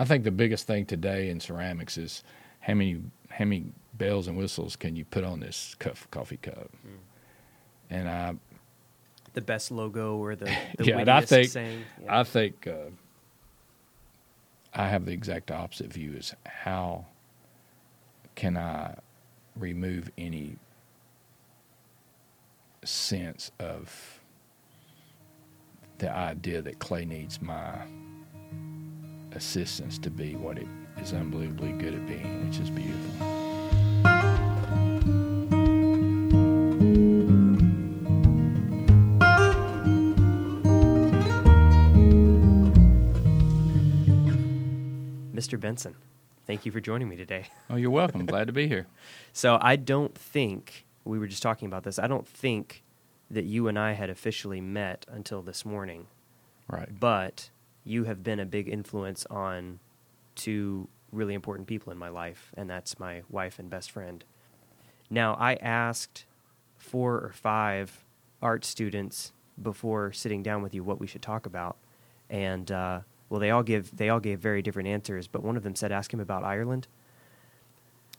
I think the biggest thing today in ceramics is how many how many bells and whistles can you put on this cup, coffee cup? Mm. And I The best logo or the, the yeah, and I think saying. Yeah. I think uh, I have the exact opposite view: is how can I remove any sense of the idea that clay needs my assistance to be what it is unbelievably good at being, which is beautiful. Mr. Benson, thank you for joining me today. Oh, you're welcome. Glad to be here. So I don't think we were just talking about this. I don't think that you and I had officially met until this morning, Right. but you have been a big influence on two really important people in my life, and that's my wife and best friend. Now, I asked four or five art students before sitting down with you what we should talk about, and uh, well, they all give they all gave very different answers. But one of them said, "Ask him about Ireland."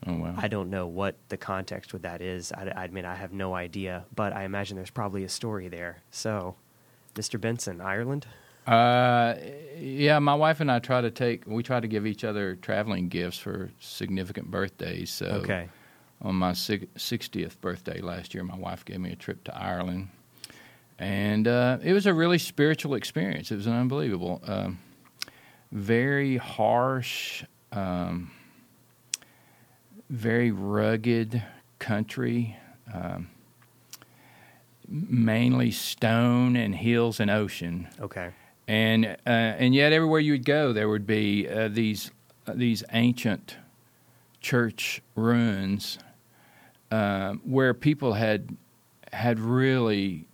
Oh wow. I don't know what the context with that is. I, I mean, I have no idea, but I imagine there's probably a story there. So, Mr. Benson, Ireland. Uh, yeah, my wife and I try to take. We try to give each other traveling gifts for significant birthdays. So, Okay. on my sixtieth birthday last year, my wife gave me a trip to Ireland, and uh, it was a really spiritual experience. It was an unbelievable, um, very harsh, um, very rugged country. Um, mainly stone and hills and ocean Okay. And uh, and yet everywhere you would go, there would be uh, these uh, these ancient church ruins um, where people had had really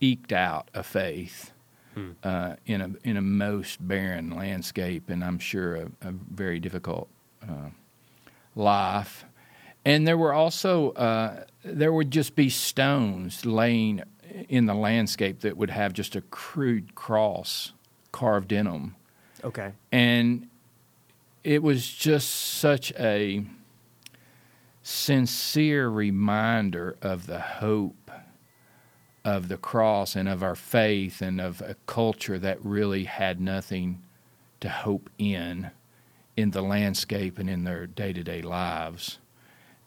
eked out a faith Hmm. uh, in a in a most barren landscape, and I'm sure a, a very difficult uh, life. And there were also uh, there would just be stones laying in the landscape that would have just a crude cross carved in them, Okay. and it was just such a sincere reminder of the hope of the cross and of our faith and of a culture that really had nothing to hope in in the landscape and in their day-to-day lives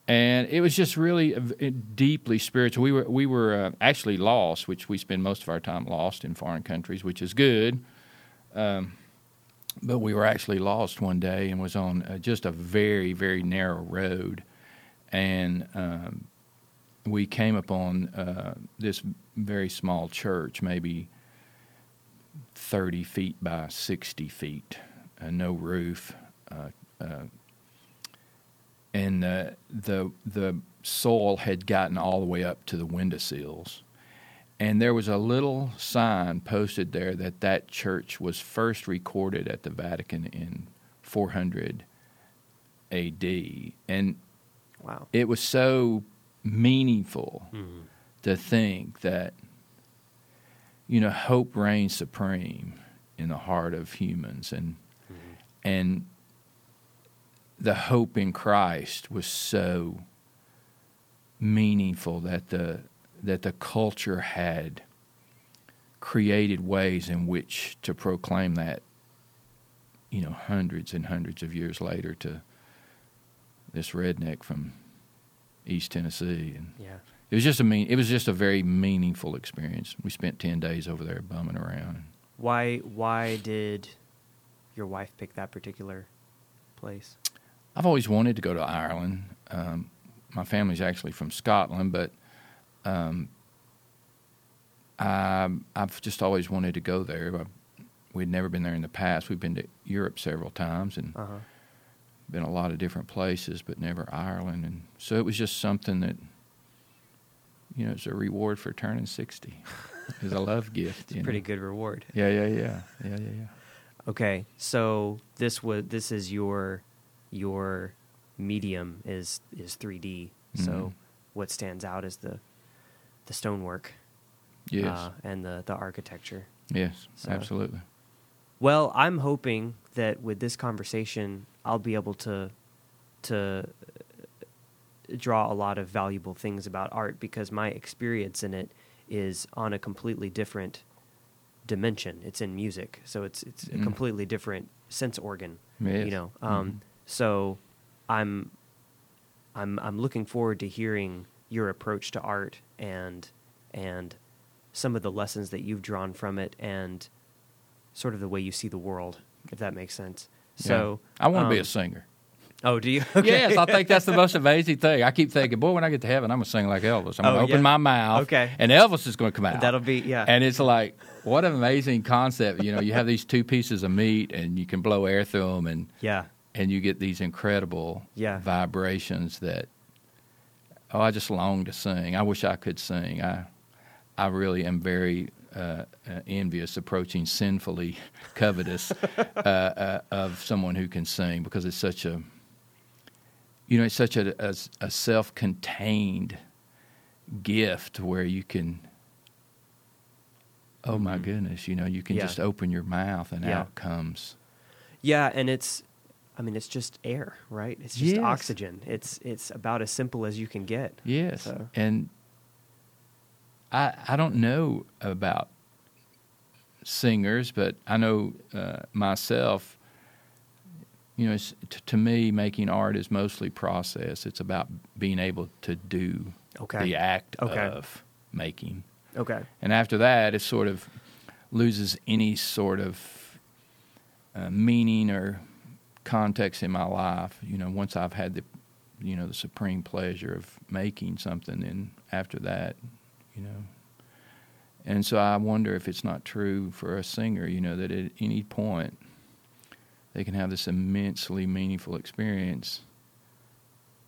and it was just really uh, deeply spiritual we were we were uh, actually lost which we spend most of our time lost in foreign countries which is good um, but we were actually lost one day and was on uh, just a very very narrow road and um, we came upon uh, this very small church, maybe 30 feet by 60 feet, uh, no roof. And uh, the, the soil had gotten all the way up to the window sills. And there was a little sign posted there that that church was first recorded at the Vatican in 400 AD. And Wow. it was so meaningful Mhm. to think that you know hope reigns supreme in the heart of humans and and the hope in Christ was so meaningful that the that the culture had created ways in which to proclaim that you know hundreds and hundreds of years later to this redneck from East Tennessee and Yeah. it was just a mean. It was just a very meaningful experience. We spent ten days over there bumming around. Why? Why did your wife pick that particular place? I've always wanted to go to Ireland. Um, my family's actually from Scotland, but um, I, I've just always wanted to go there. I, we'd never been there in the past. We've been to Europe several times and Uh huh. been a lot of different places, but never Ireland. And so it was just something that, you know, it's a reward for turning sixty. It's a love gift. It's a pretty know? good reward. Yeah, yeah, yeah, yeah, yeah, yeah. Okay, so this was this is your your medium is is 3D. So Mhm. what stands out is the the stonework Yes, uh, and the the architecture. yes, so- absolutely. Well, I'm hoping that with this conversation, I'll be able to to draw a lot of valuable things about art because my experience in it is on a completely different dimension. It's in music, so it's it's a Mm. completely different sense organ. Yes. You know, um, Mhm. So I'm I'm I'm looking forward to hearing your approach to art and and some of the lessons that you've drawn from it and sort of the way you see the world, if that makes sense. So Yeah. I want to be um, a singer. Oh, do you? Okay. Yes, I think that's the most amazing thing. I keep thinking, boy, when I get to heaven, I'm gonna sing like Elvis. I'm Oh, gonna open yeah. my mouth, Okay. and Elvis is gonna come out. That'll be yeah. And it's like, what an amazing concept. You know, you have these two pieces of meat, and you can blow air through them, and yeah. And you get these incredible Yeah. vibrations that. Oh, I just long to sing. I wish I could sing. I, I really am very uh, uh, envious, approaching sinfully covetous uh, uh, of someone who can sing because it's such a, you know, it's such a, a, a self-contained gift where you can. Oh my Mhm. goodness! You know, you can Yeah. just open your mouth and Yeah. out comes. Yeah, and it's I mean it's just air, right? It's just Yes. oxygen. It's it's about as simple as you can get. Yes, So- and I I don't know about singers, but I know uh, myself. You know, it's, t- to me, making art is mostly process. It's about being able to do Okay. the act Okay. of making, Okay. and after that, it sort of loses any sort of uh, meaning or context in my life. You know, once I've had the, you know, the supreme pleasure of making something, and after that, you know, and so I wonder if it's not true for a singer. You know, that at any point they can have this immensely meaningful experience,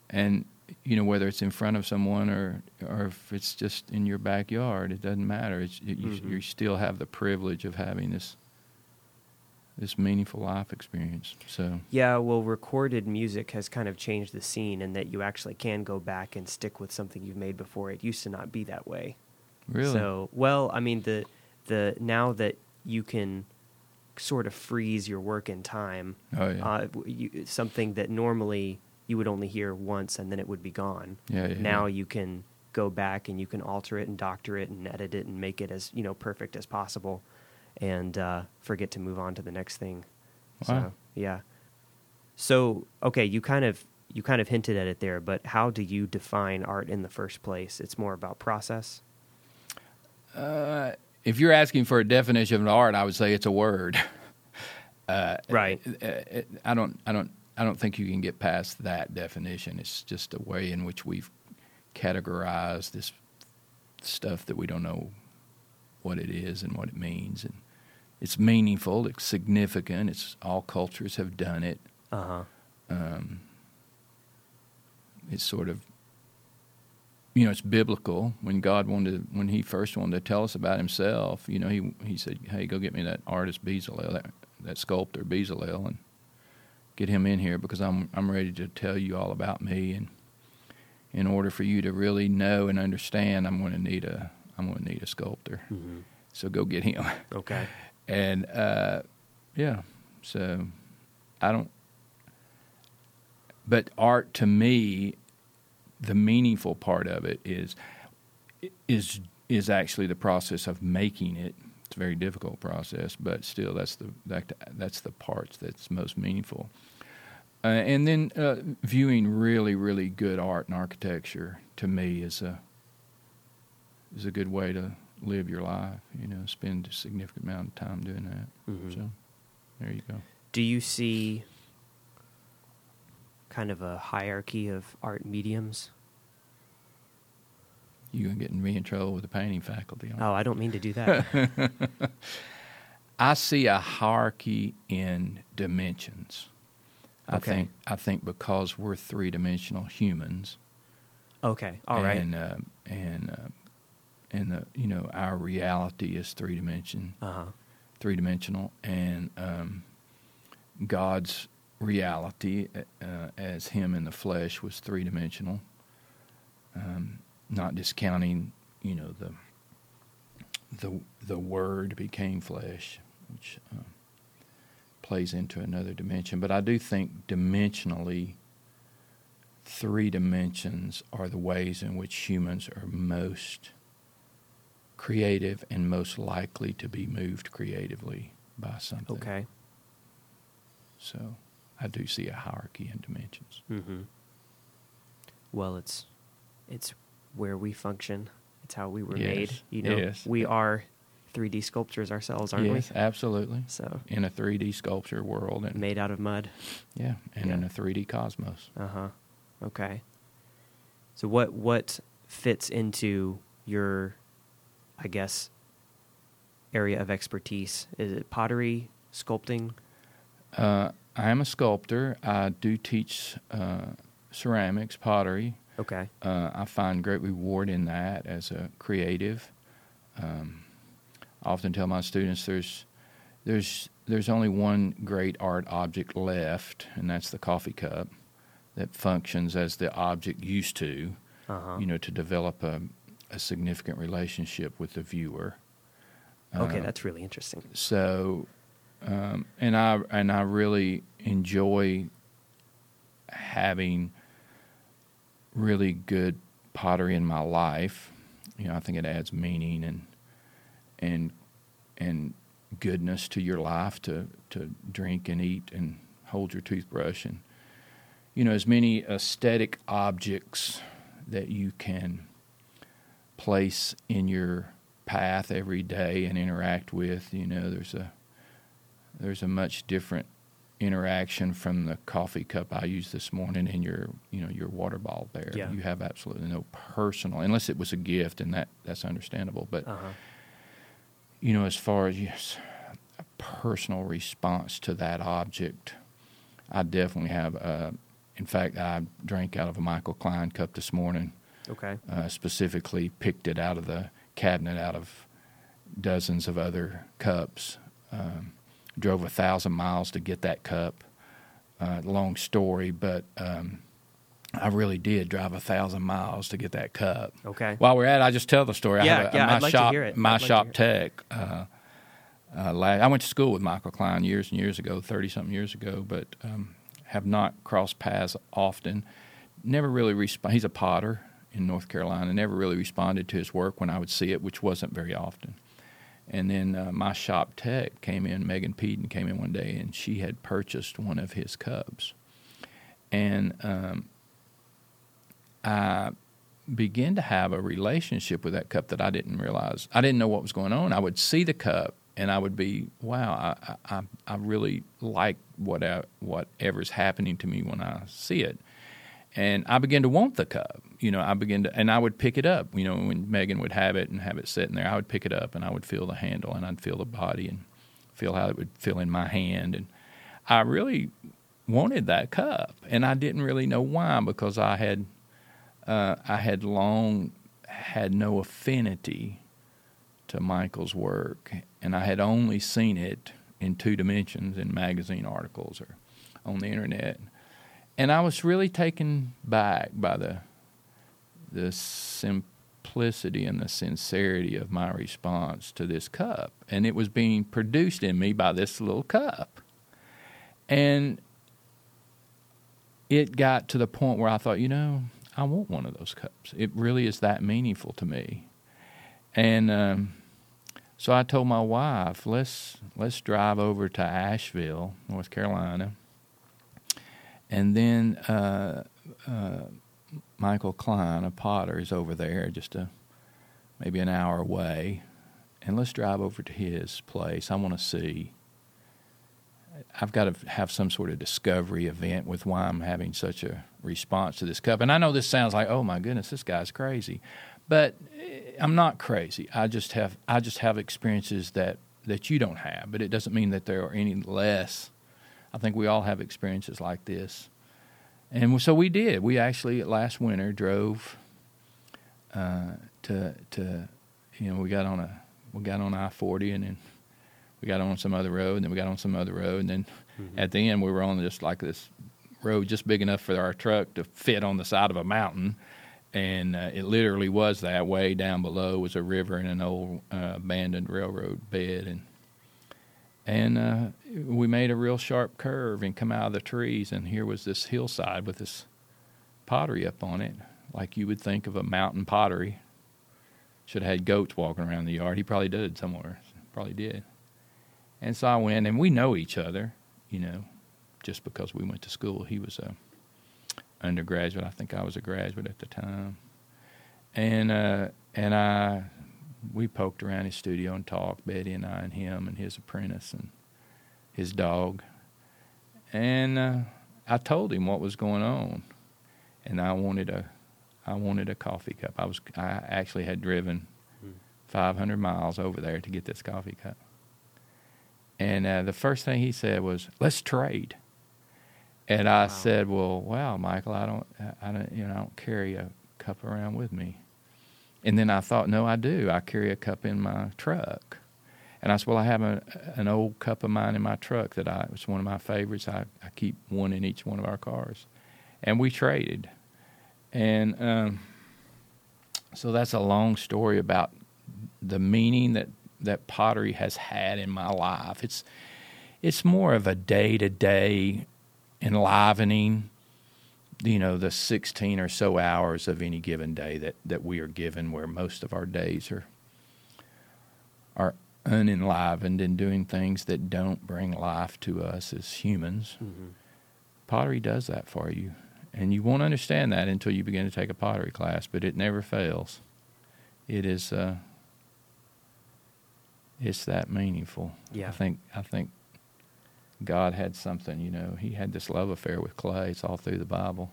and you know whether it's in front of someone or or if it's just in your backyard, it doesn't matter. It's, you, Mhm. you still have the privilege of having this this meaningful life experience. So Yeah, well, recorded music has kind of changed the scene in that you actually can go back and stick with something you've made before. It used to not be that way. really, So, well, I mean, the the now that you can sort of freeze your work in time, oh yeah, uh, you, something that normally you would only hear once and then it would be gone. yeah, yeah. now yeah. you can go back and you can alter it and doctor it and edit it and make it as you know perfect as possible, and uh, forget to move on to the next thing. Wow. So yeah. So okay, you kind of you kind of hinted at it there, but how do you define art in the first place? It's more about process. Uh, if you're asking for a definition of art, I would say it's a word. Uh, Right. I don't. I don't. I don't think you can get past that definition. It's just a way in which we've categorized this stuff that we don't know what it is and what it means, and it's meaningful. It's significant. It's all cultures have done it. Uh huh. um, it's sort of you know it's biblical when God wanted when he first wanted to tell us about himself you know he he said hey go get me that artist Bezalel that that sculptor Bezalel and get him in here because I'm I'm ready to tell you all about me and in order for you to really know and understand I'm going to need a I'm going to need a sculptor hmm so go get him Okay. and uh, yeah, so I don't. But art to me, the meaningful part of it is is is actually the process of making it. It's a very difficult process, but still, that's the that, that's the parts that's most meaningful. Uh, and then uh, viewing really, really good art and architecture to me is a is a good way to live your life. You know, spend a significant amount of time doing that. Mhm. So there you go. Do you see kind of a hierarchy of art mediums? You gonna get me in trouble with the painting faculty. Oh, I don't mean to do that. I see a hierarchy in dimensions. I Okay. think I think because we're three dimensional humans. okay. All right. and, uh, and uh, and the you know our reality is three dimension Uh huh. three dimensional and um, God's reality uh, as Him in the flesh was three dimensional. Um, not discounting you know the the the Word became flesh, which uh, plays into another dimension. But I do think dimensionally, three dimensions are the ways in which humans are most creative and most likely to be moved creatively by something. Okay. So I do see a hierarchy in dimensions. Mm-hmm. Well, it's it's where we function. It's how we were Yes, made. You know, yes. we are 3D sculptures ourselves, aren't we? yes, absolutely. So In a 3D sculpture world, and made out of mud. yeah, and in a 3D cosmos. Uh huh. Okay. So what what fits into your, I guess, area of expertise? Is it pottery, sculpting? Uh, I am a sculptor. I do teach uh, ceramics, pottery. Okay. Uh, I find great reward in that as a creative. Um, I often tell my students there's there's there's only one great art object left, and that's the coffee cup that functions as the object used to, Uh huh. you know, to develop a, a significant relationship with the viewer. okay, Uh, that's really interesting. so, um, and I and I really enjoy having really good pottery in my life. You know, I think it adds meaning and and and goodness to your life to to drink and eat and hold your toothbrush and you know as many aesthetic objects that you can place in your path every day and interact with you know there's a there's a much different interaction from the coffee cup I used this morning and your you know your water bottle there Yeah. you have absolutely no personal unless it was a gift and that that's understandable but Uh huh. you know, as far as yes, a personal response to that object, I definitely have. Uh, in fact, I drank out of a Michael Kline cup this morning. Okay. Uh, specifically, picked it out of the cabinet out of dozens of other cups. Um, drove a thousand miles to get that cup. Uh, long story, but um, I really did drive a thousand miles to get that cup. Okay. While we're at, it, I just tell the story. Yeah, have a, yeah, my I'd like to shop, hear it. My I'd shop hear tech. Uh, uh, la- I went to school with Michael Kline years and years ago, thirty something years ago, but um, have not crossed paths often. Never really respond. He's a potter in North Carolina. Never really responded to his work when I would see it, which wasn't very often. And then uh, my shop tech came in. Megan Peden came in one day, and she had purchased one of his cubs, and um, I began to have a relationship with that cup that I didn't realize. I didn't know what was going on. I would see the cup and I would be, wow, I, I, I really like what I, whatever's happening to me when I see it. And I began to want the cup. You know, I began to, and I would pick it up. You know, when Megan would have it and have it sitting there, I would pick it up and I would feel the handle and I'd feel the body and feel how it would feel in my hand. And I really wanted that cup. And I didn't really know why because I had uh, I had long had no affinity to Michael's work, and I had only seen it in two dimensions in magazine articles or on the internet. And I was really taken back by the the simplicity and the sincerity of my response to this cup, and it was being produced in me by this little cup, and it got to the point where I thought, you know, I want one of those cups. It really is that meaningful to me. And um, so I told my wife, let's let's drive over to Asheville, North Carolina, and then uh, uh, Michael Kline, a potter, is over there, just a maybe an hour away, and let's drive over to his place. I want to see. I've got to have some sort of discovery event with why I'm having such a response to this cup. And I know this sounds like, oh my goodness, this guy's crazy, but eh, I'm not crazy. I just have I just have experiences that that you don't have, but it doesn't mean that there are any less. I think we all have experiences like this, and so we did. We actually last winter drove uh, to to you know we got on a we got on I forty and then we got on some other road and then we got on some other road and then Mm-hmm. at the end we were on just like this road just big enough for our truck to fit on the side of a mountain and uh, it literally was that way down below was a river and an old uh, abandoned railroad bed and and uh, we made a real sharp curve and come out of the trees, and here was this hillside with this pottery up on it, like you would think of a mountain pottery. Should have had goats walking around the yard. He probably did somewhere. Probably did. And so I went, and we know each other, you know, just because we went to school. He was a undergraduate. I think I was a graduate at the time. And uh, and I we poked around his studio and talked, Betty and I and him and his apprentice and his dog. And uh, I told him what was going on, and I wanted a I wanted a coffee cup. I was I actually had driven hmm. 500 miles over there to get this coffee cup. And uh, the first thing he said was, "Let's trade." And I wow. said, "Well, wow, Michael, I don't, I don't, you know, I don't carry a cup around with me." And then I thought, "No, I do. I carry a cup in my truck." And I said, "Well, I have a, an old cup of mine in my truck that I it's one of my favorites. I, I keep one in each one of our cars." And we traded, and um, so that's a long story about the meaning that that pottery has had in my life. It's it's more of a day to day enlivening you know the 16 or so hours of any given day that, that we are given where most of our days are are unenlivened and doing things that don't bring life to us as humans. Mm-hmm. pottery does that for you. And you won't understand that until you begin to take a pottery class but it never fails. It is uh, it's that meaningful. Yeah. i think i think God had something, you know, he had this love affair with clay. It's all through the Bible.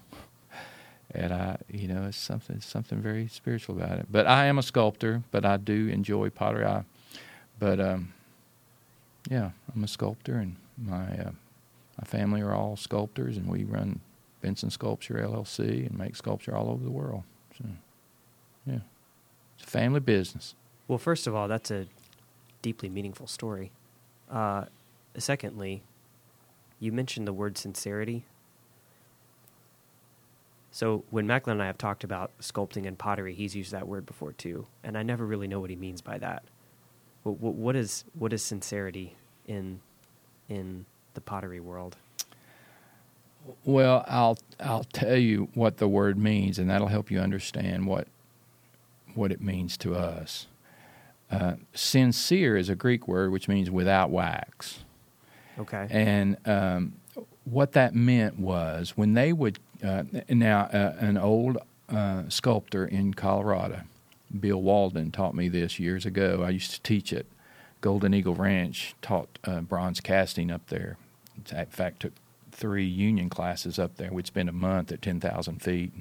And I, you know, it's something something very spiritual about it. But I am a sculptor, but I do enjoy pottery. I, but um, yeah, I'm a sculptor, and my uh, my family are all sculptors, and we run Benson Sculpture LLC and make sculpture all over the world. So, yeah, it's a family business. Well, first of all, that's a deeply meaningful story. Uh, secondly, you mentioned the word sincerity. So when Macklin and I have talked about sculpting and pottery, he's used that word before too, and I never really know what he means by that. What, what, what is what is sincerity in in the pottery world? Well, I'll I'll tell you what the word means, and that'll help you understand what what it means to us. Uh, sincere is a Greek word which means without wax. Okay. And um, what that meant was when they would uh, now uh, an old uh, sculptor in Colorado, Bill Walden, taught me this years ago. I used to teach at Golden Eagle Ranch, taught uh, bronze casting up there. In fact, took three union classes up there. We'd spend a month at ten thousand feet.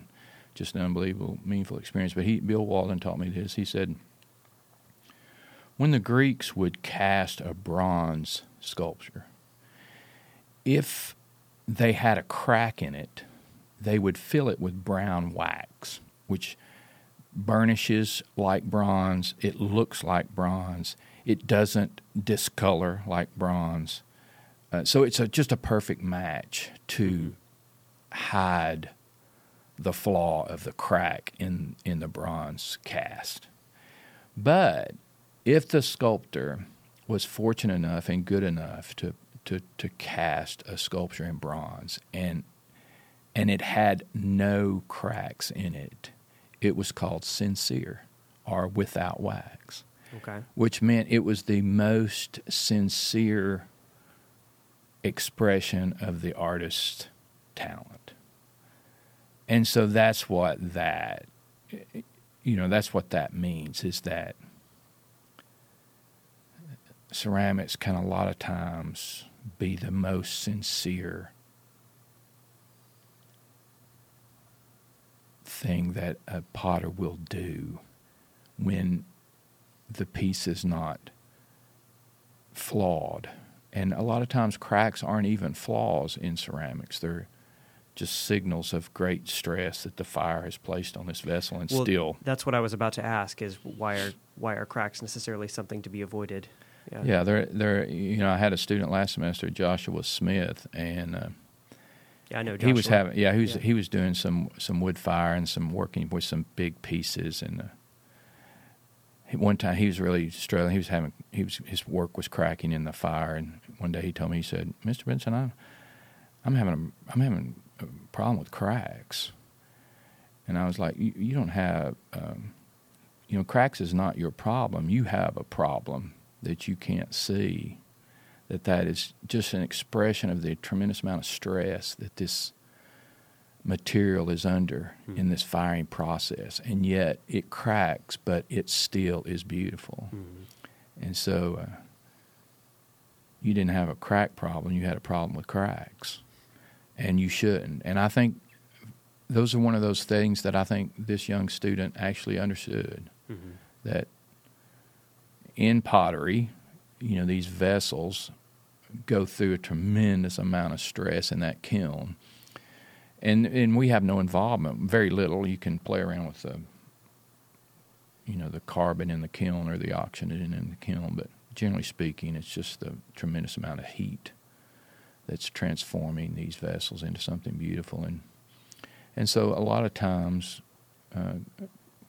Just an unbelievable, meaningful experience. But he, Bill Walden, taught me this. He said, when the Greeks would cast a bronze sculpture, if they had a crack in it, they would fill it with brown wax, which burnishes like bronze. It looks like bronze. It doesn't discolor like bronze. Uh, so it's a, just a perfect match to hide the flaw of the crack in, in the bronze cast. But if the sculptor was fortunate enough and good enough to to, to cast a sculpture in bronze, and and it had no cracks in it. It was called sincere or without wax. Okay. Which meant it was the most sincere expression of the artist's talent. And so that's what that you know, that's what that means is that ceramics can a lot of times be the most sincere thing that a potter will do when the piece is not flawed. And a lot of times, cracks aren't even flaws in ceramics. They're just signals of great stress that the fire has placed on this vessel and well, still. That's what I was about to ask: is why are why are cracks necessarily something to be avoided? Yeah, yeah they're they're you know I had a student last semester, Joshua Smith, and uh, yeah, I know Joshua. he was having yeah he was yeah. he was doing some some wood fire and some working with some big pieces and. Uh, one time he was really struggling. He was having he was his work was cracking in the fire, and one day he told me he said, "Mr. Benson, I'm I'm having a, I'm having a problem with cracks," and I was like, "You, you don't have." Um, you know, cracks is not your problem. You have a problem that you can't see. That that is just an expression of the tremendous amount of stress that this material is under mm-hmm. in this firing process, and yet it cracks, but it still is beautiful. Mm-hmm. And so, uh, you didn't have a crack problem; you had a problem with cracks, and you shouldn't. And I think those are one of those things that I think this young student actually understood mm-hmm. that in pottery, you know, these vessels go through a tremendous amount of stress in that kiln and and we have no involvement, very little. You can play around with the, you know, the carbon in the kiln or the oxygen in the kiln, but generally speaking, it's just the tremendous amount of heat that's transforming these vessels into something beautiful, and and so a lot of times, uh,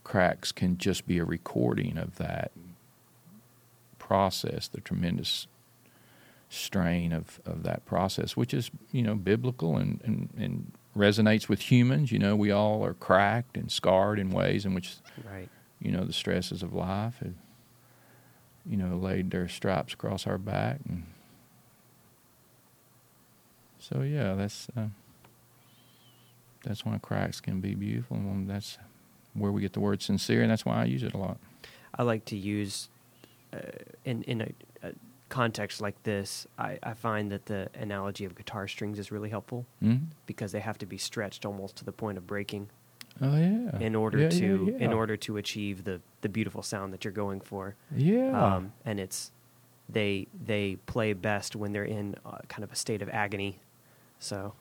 cracks can just be a recording of that process, the tremendous strain of, of that process, which is you know biblical and, and, and resonates with humans. You know, we all are cracked and scarred in ways in which, right. you know, the stresses of life have, you know, laid their stripes across our back. And so, yeah, that's uh, that's why cracks can be beautiful, and that's where we get the word sincere, and that's why I use it a lot. I like to use uh, in in a, a context like this, I, I, find that the analogy of guitar strings is really helpful mm-hmm. because they have to be stretched almost to the point of breaking. Oh yeah. In order yeah, to yeah, yeah. in order to achieve the the beautiful sound that you're going for. Yeah. Um, and it's they they play best when they're in uh, kind of a state of agony. So.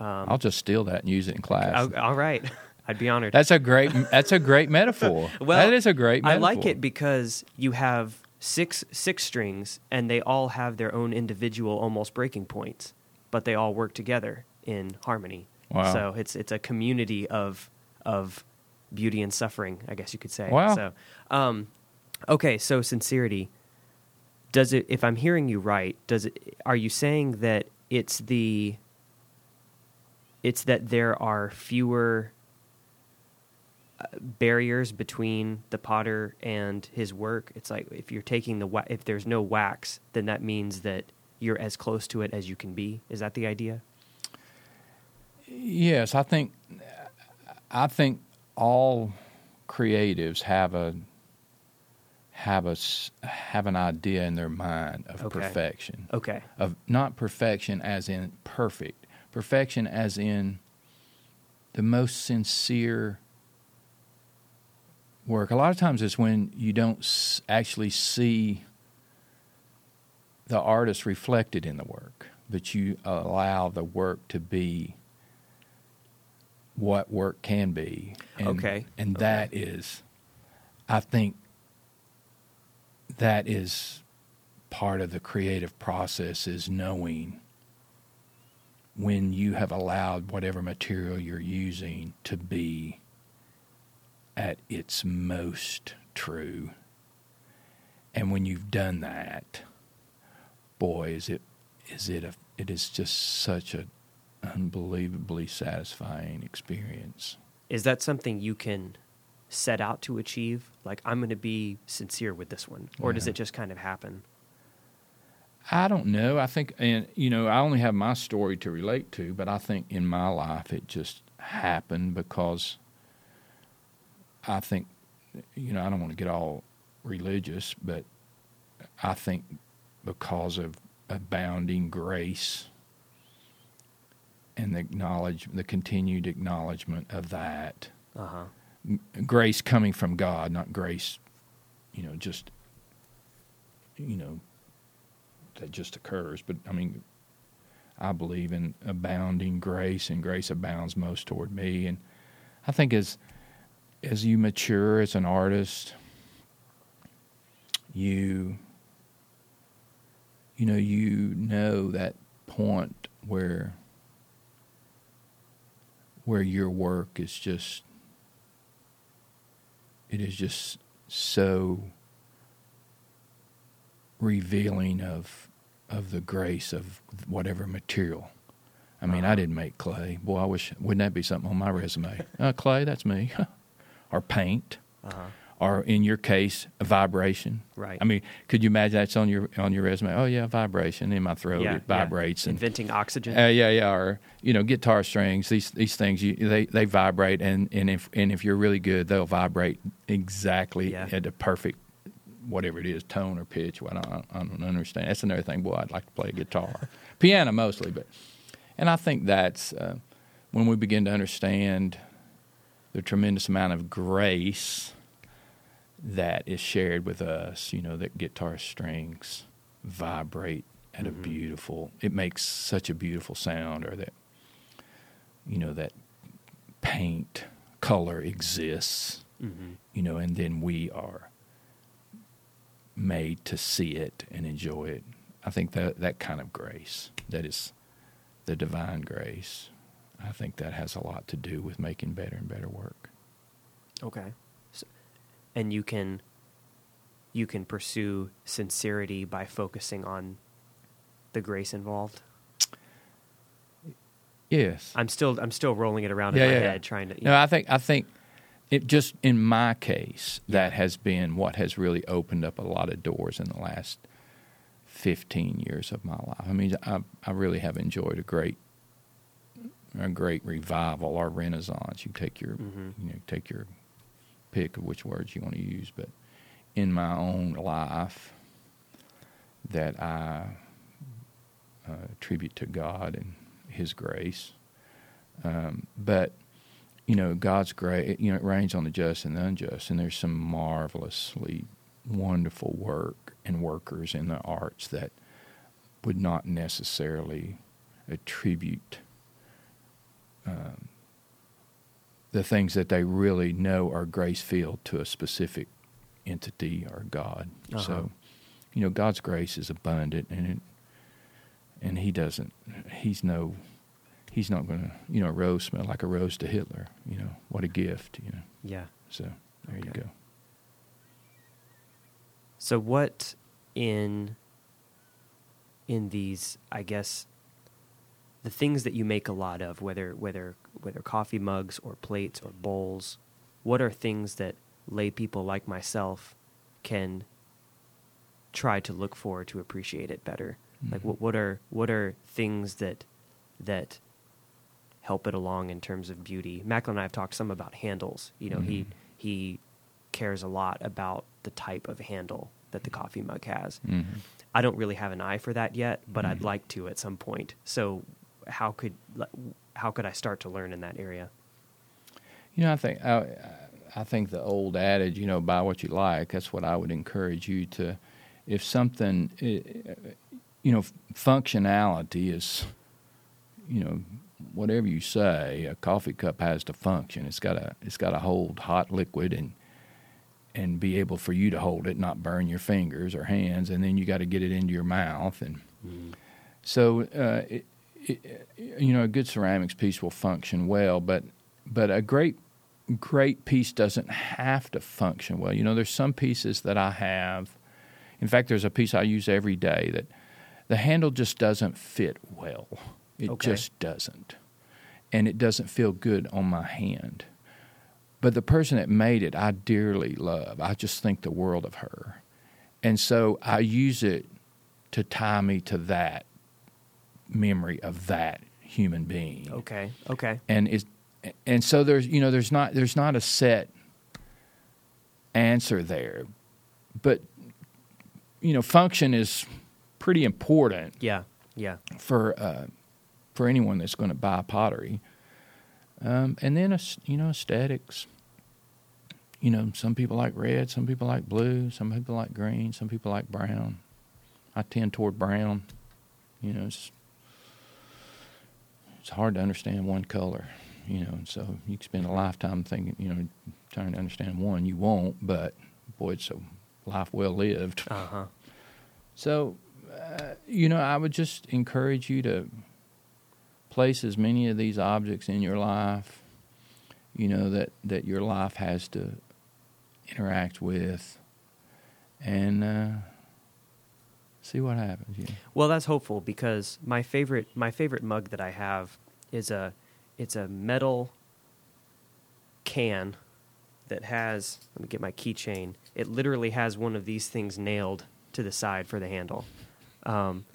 Um, I'll just steal that and use it in class. all right. I'd be honored. That's a great. That's a great metaphor. well, that is a great. Metaphor. I like it because you have six six strings, and they all have their own individual almost breaking points, but they all work together in harmony. Wow. So it's it's a community of of beauty and suffering, I guess you could say. Wow. So, um, okay, so sincerity. Does it? If I'm hearing you right, does it? Are you saying that it's the? It's that there are fewer barriers between the potter and his work. It's like if you're taking the wa- if there's no wax, then that means that you're as close to it as you can be. Is that the idea? Yes, I think I think all creatives have a have a have an idea in their mind of okay. perfection. Okay. Of not perfection as in perfect, perfection as in the most sincere work. A lot of times it's when you don't actually see the artist reflected in the work, but you allow the work to be what work can be. And, okay. And okay. that is, I think, that is part of the creative process is knowing when you have allowed whatever material you're using to be at its most true. And when you've done that, boy, is it is it a it is just such an unbelievably satisfying experience. Is that something you can set out to achieve? Like I'm going to be sincere with this one, or yeah. does it just kind of happen? I don't know. I think, and you know, I only have my story to relate to, but I think in my life it just happened because I think, you know, I don't want to get all religious, but I think because of abounding grace and the acknowledge the continued acknowledgement of that uh-huh. grace coming from God, not grace, you know, just you know that just occurs. But I mean, I believe in abounding grace, and grace abounds most toward me. And I think as as you mature as an artist, you you know you know that point where where your work is just it is just so revealing of of the grace of whatever material. I mean, I Uh-huh. didn't make clay. Boy, I wish wouldn't that be something on my resume? Uh, clay, that's me. or paint, Uh-huh. or in your case, a vibration. Right. I mean, could you imagine that's on your on your resume? Oh yeah, vibration in my throat. yeah, it vibrates yeah. and inventing oxygen. uh, yeah, yeah, or you know, guitar strings. These these things, you, they they vibrate, and, and if and if you're really good, they'll vibrate exactly Yeah. at the perfect whatever it is, tone or pitch. Well, I don't, I don't understand. That's another thing. Boy, I'd like to play guitar, piano mostly, but and I think that's uh, when we begin to understand the tremendous amount of grace that is shared with us. You know, that guitar strings vibrate at a Mhm. beautiful. It makes such a beautiful sound, or that you know that paint color exists. hmm You know, and then we are made to see it and enjoy it. I think that that kind of grace, that is the divine grace, I think that has a lot to do with making better and better work. Okay. So, and you can you can pursue sincerity by focusing on the grace involved. Yes. I'm still I'm still rolling it around Yeah, in my yeah, yeah. head trying to No, I think I think it just in my case that has been what has really opened up a lot of doors in the last 15 years of my life. I mean, I I really have enjoyed a great a great revival or renaissance. You take your Mhm. you know take your pick of which words you want to use, but in my own life that I uh, attribute to God and His grace. Um, but you know, God's grace, you know, it rains on the just and the unjust, and there's some marvelously wonderful work and workers in the arts that would not necessarily attribute um, the things that they really know are grace filled to a specific entity or God. Uh-huh. So, you know, God's grace is abundant, and it, and He doesn't. He's no. He's not going to. You know, a rose smell like a rose to Hitler. You know, what a gift. You know. yeah. So there you go. So what in in these I guess the things that you make a lot of whether whether whether coffee mugs or plates or bowls what are things that lay people like myself can try to look for to appreciate it better like Mhm. what what are what are things that that help it along in terms of beauty Macklin and I have talked some about handles you know he Mhm. he cares a lot about the type of handle that the coffee mug has. Mhm. I don't really have an eye for that yet, but I'd Mhm. like to at some point. So how could how could I start to learn in that area? You know, I think I, I think the old adage, you know, buy what you like. That's what I would encourage you to. If something, eh, you know, functionality is, you know, whatever you say. A coffee cup has to function. It's got to it's got to hold hot liquid and and be able for you to hold it, not burn your fingers or hands, and then you got to get it into your mouth and. So, uh, it, you know, a good ceramics piece will function well, but but a great great piece doesn't have to function well. You know, there's some pieces that I have. In fact, there's a piece I use every day that the handle just doesn't fit well. It Okay. just doesn't, and it doesn't feel good on my hand. But the person that made it, I dearly love. I just think the world of her, and so I use it to tie me to that memory of that human being. Okay. Okay. And is and so there's you know there's not there's not a set answer there. But you know function is pretty important Yeah. Yeah. for uh, for anyone that's going to buy pottery. Um, and then you know aesthetics. You know, some people like red, some people like blue, some people like green, some people like brown. I tend toward brown. You know, it's it's hard to understand one color. You know, and so you can spend a lifetime thinking, you know, trying to understand one. You won't, but boy, it's a life well lived. Uh huh. So, uh, you know, I would just encourage you to place as many of these objects in your life, you know, that, that your life has to interact with. And, uh, See what happens. Yeah. Well, that's hopeful because my favorite my favorite mug that I have is a it's a metal can that has let me get my keychain. It literally has one of these things nailed to the side for the handle. Um,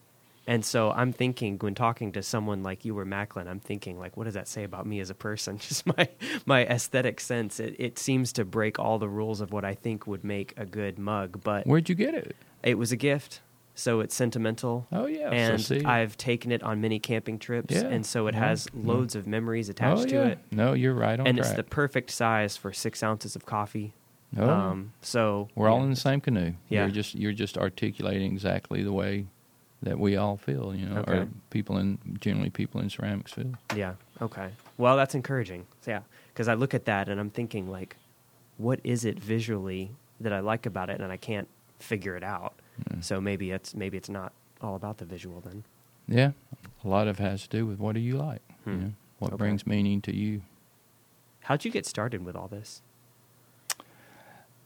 and so I'm thinking when talking to someone like you or Macklin, I'm thinking like, what does that say about me as a person? Just my my aesthetic sense. It, it seems to break all the rules of what I think would make a good mug. But Where'd you get it? it was a gift, so it's sentimental. Oh yeah. and see. I've taken it on many camping trips, Yeah. and so it Yeah. has Mhm. loads of memories attached oh, to yeah. it. No, you're right on And track. it's the perfect size for six ounces of coffee. Oh. Um, so We're all in the same canoe. Yeah. You're just you're just articulating exactly the way that we all feel, you know, or people in generally people in ceramics feel. Yeah. Okay. Well, that's encouraging. So, yeah, because I look at that and I'm thinking like, what is it visually that I like about it, and I can't figure it out. Mm. So maybe it's maybe it's not all about the visual then. Yeah, a lot of it has to do with what do you like, you Hmm. know, what Okay. brings meaning to you. How'd you get started with all this?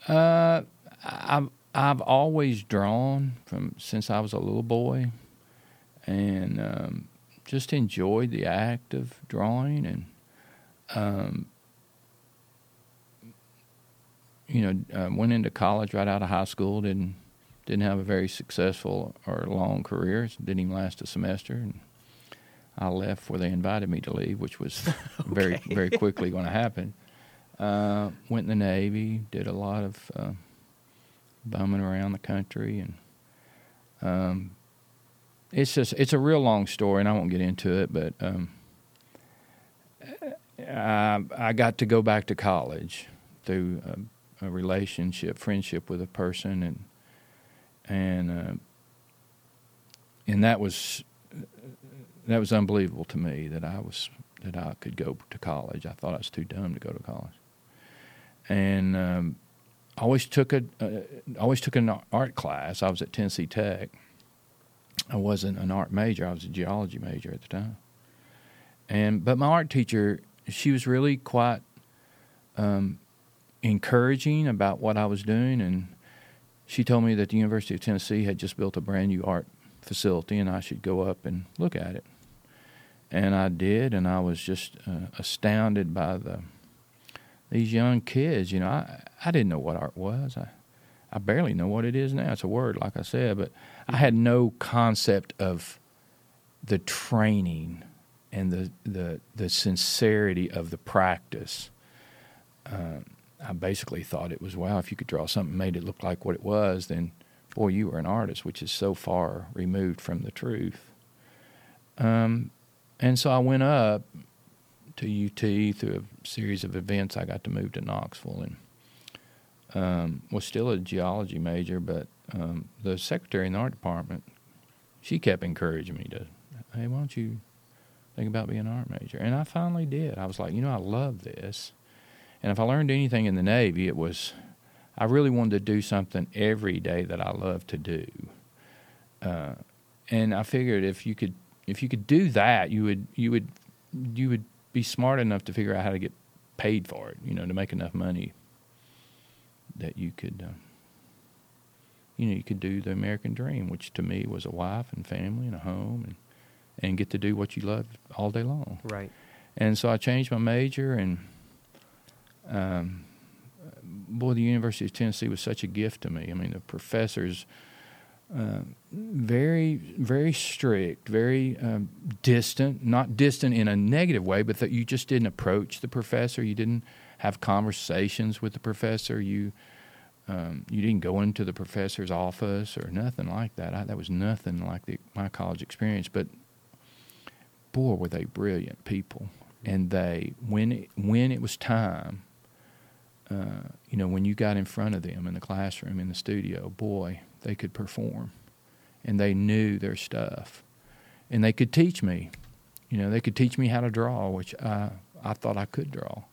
Uh, I've I've always drawn from since I was a little boy, and um, just enjoyed the act of drawing, and um, you know, uh, went into college right out of high school. Didn't didn't have a very successful or long career. Didn't even last a semester, and I left where they invited me to leave, which was very very quickly going to happen. Uh, went in the Navy, did a lot of uh, bumming around the country, and um, it's just it's a real long story, and I won't get into it. But um, I, I got to go back to college through a, a relationship, friendship with a person, and and uh, and that was that was unbelievable to me that I was that I could go to college. I thought I was too dumb to go to college, and um, I always took a uh, always took an art class. I was at Tennessee Tech. I wasn't an art major. I was a geology major at the time, and but my art teacher, she was really quite um, encouraging about what I was doing, and she told me that the University of Tennessee had just built a brand new art facility, and I should go up and look at it and I did, and I was just uh, astounded by the these young kids. You know, I I didn't know what art was. I I barely know what it is now. It's a word, like I said, but I had no concept of the training and the the the sincerity of the practice. Um, I basically thought it was wow. If you could draw something, made it look like what it was, then boy, you were an artist, which is so far removed from the truth. Um, and so I went up to UT through a series of events. I got to move to Knoxville and um, was still a geology major, but um, the secretary in the art department, she kept encouraging me to, hey, why don't you think about being an art major? And I finally did. I was like, you know, I love this. And if I learned anything in the Navy, it was I really wanted to do something every day that I love to do. Uh, and I figured if you could if you could do that, you would you would you would be smart enough to figure out how to get paid for it. You know, to make enough money that you could, uh, you know, you could do the American dream, which to me was a wife and family and a home and and get to do what you love all day long. Right. And so I changed my major, and um, boy, the University of Tennessee was such a gift to me. I mean, the professors, uh, very, very strict, very um, distant, not distant in a negative way, but that you just didn't approach the professor. You didn't have conversations with the professor. You um, you didn't go into the professor's office or nothing like that. I, that was nothing like the, my college experience. But boy, were they brilliant people. And they, when it, when it was time, uh, you know, when you got in front of them in the classroom, in the studio, boy, they could perform, and they knew their stuff, and they could teach me. You know, they could teach me how to draw, which I I thought I could draw,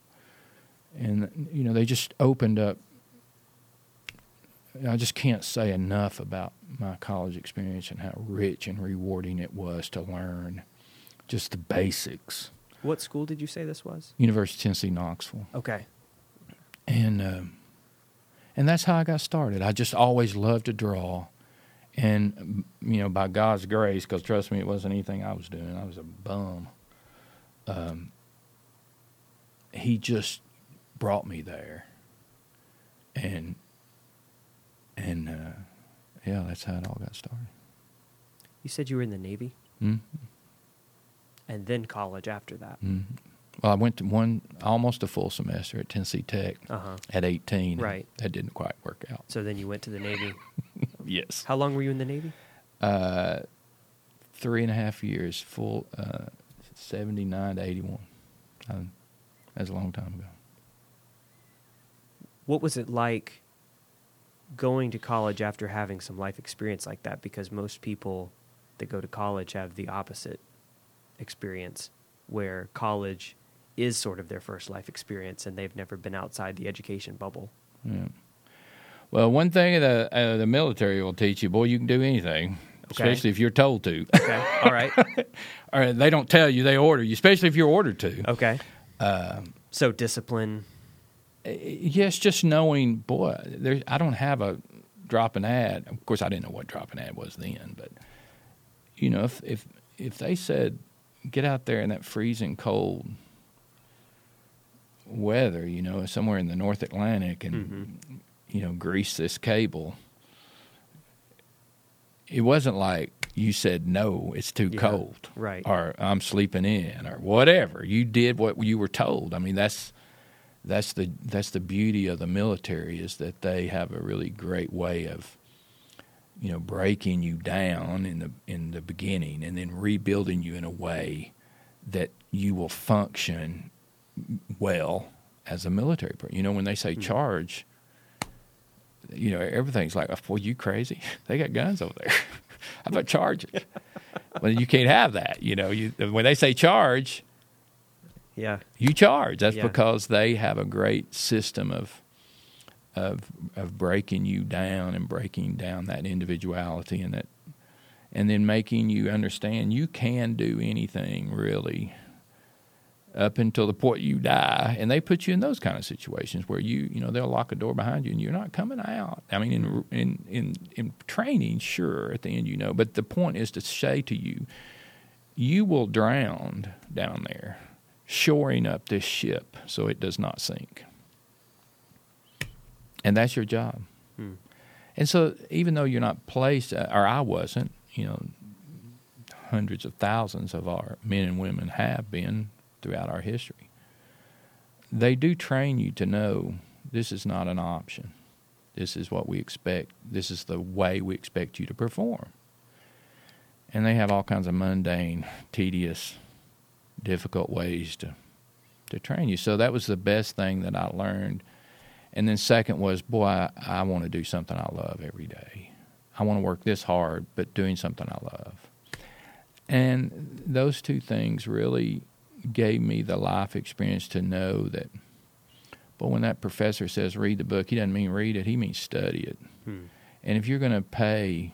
and you know, they just opened up. I just can't say enough about my college experience and how rich and rewarding it was to learn just the basics. What school did you say this was? University of Tennessee, Knoxville. Okay. And um, and that's how I got started. I just always loved to draw, And you know, by God's grace, because trust me, it wasn't anything I was doing. I was a bum. Um, he just brought me there, and and uh, yeah, that's how it all got started. You said you were in the Navy mm and then college after that. mm Well, I went to one almost a full semester at Tennessee Tech Uh huh. at 18. Right. That didn't quite work out. So then you went to the Navy. Yes. How long were you in the Navy? Uh, three and a half years, full uh, 79 to 81. Um, that's a long time ago. What was it like going to college after having some life experience like that? Because most people that go to college have the opposite experience, where college is sort of their first life experience and they've never been outside the education bubble. Yeah. Well, one thing the uh, the military will teach you, boy, you can do anything, Okay. especially if you're told to. Okay. All right. or they don't tell you; they order you, especially if you're ordered to. Okay. Um, So discipline. yes, just knowing, boy, there. I don't have a drop an ad. Of course, I didn't know what drop an ad was then, but you know, if if if they said, get out there in that freezing cold weather, you know, somewhere in the North Atlantic, and Mhm. you know, grease this cable. It wasn't like you said no, it's too Yeah, cold, right. Or I'm sleeping in, or whatever. You did what you were told. I mean, that's that's the that's the beauty of the military is that they have a really great way of you know breaking you down in the in the beginning and then rebuilding you in a way that you will function well as a military person. You know, when they say Mhm. charge, you know everything's like, "Well, you crazy? They got guns over there. How about charge it?" well, you can't have that. You know, you when they say charge, Yeah. you charge. That's Yeah. because they have a great system of of of breaking you down and breaking down that individuality and that and then making you understand you can do anything really up until the point you die. And they put you in those kind of situations where you you know they'll lock a door behind you and you're not coming out. I mean in in in in training sure at the end you know but the point is to say to you you will drown down there shoring up this ship so it does not sink. And that's your job. Hmm. and so, even though you're not placed, uh, or I wasn't, you know, hundreds of thousands of our men and women have been throughout our history. They do train you to know this is not an option. This is what we expect. This is the way we expect you to perform. And they have all kinds of mundane, tedious, difficult ways to to train you. So that was the best thing that I learned and then second was, boy, I, I want to do something I love every day. I want to work this hard, but doing something I love. And those two things really gave me the life experience to know that, but when that professor says read the book, he doesn't mean read it, he means study it. Hmm. And if you're going to pay,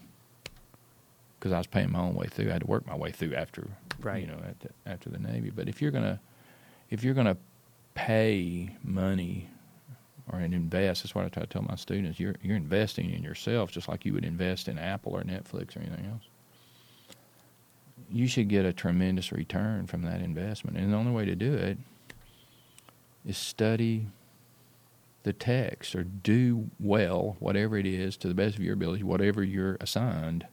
because I was paying my own way through, I had to work my way through after, Right. you know, the, after the Navy. But if you're going to, if you're going to pay money or and invest, that's what I try to tell my students. You're you're investing in yourself just like you would invest in Apple or Netflix or anything else. You should get a tremendous return from that investment, and the only way to do it is study the text or do well whatever it is to the best of your ability, whatever you're assigned.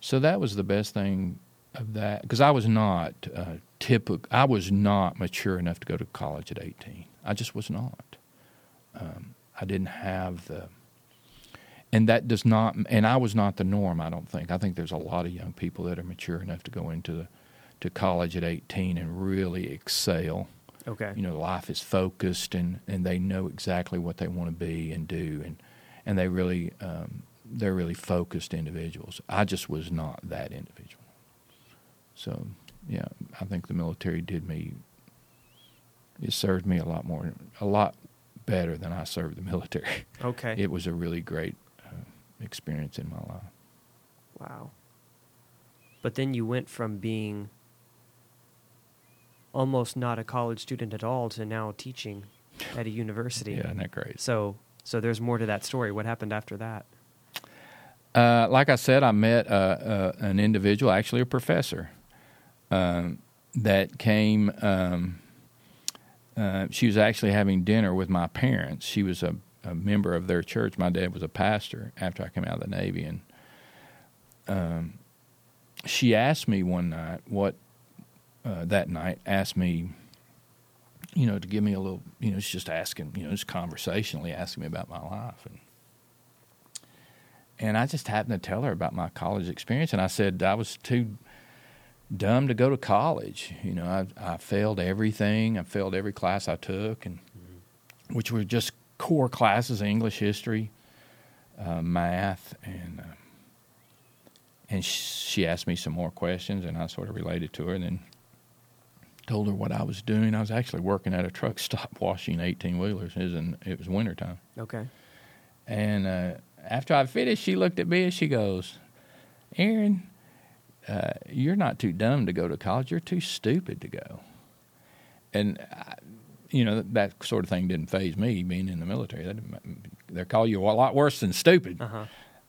So that was the best thing of that because I was not uh, typical. I was not mature enough to go to college at 18. I just was not. Um, I didn't have the, and that does not. And I was not the norm. I don't think. I think there's a lot of young people that are mature enough to go into the, to college at 18 and really excel. Okay. You know, life is focused and, and they know exactly what they want to be and do, and and they really um, they're really focused individuals. I just was not that individual. So, yeah, I think the military did me. It served me a lot more, a lot better than I served the military. Okay. It was a really great experience in my life. Wow. But then you went from being almost not a college student at all to now teaching at a university. Yeah, isn't that great? So so there's more to that story. What happened after that? Uh, like I said, I met uh, uh, an individual, actually a professor, um, that came. Um, uh, she was actually having dinner with my parents. She was a, a, member of their church. My dad was a pastor after I came out of the Navy, and um, she asked me one night what uh, that night asked me, you know, to give me a little, you know, just asking, you know, just conversationally asking me about my life, and and I just happened to tell her about my college experience, and I said I was too dumb to go to college. You know, I, I failed everything. I failed every class I took, and mm-hmm. which were just core classes: English, history, uh, math, and uh, and she asked me some more questions, and I sort of related to her, and then told her what I was doing. I was actually working at a truck stop washing eighteen wheelers. It it was wintertime. Okay. And uh, after I finished, she looked at me and she goes, "Aaron, uh, you're not too dumb to go to college. You're too stupid to go." And I, you know that sort of thing didn't phase me. Being in the military, they call you a lot worse than stupid. Uh-huh.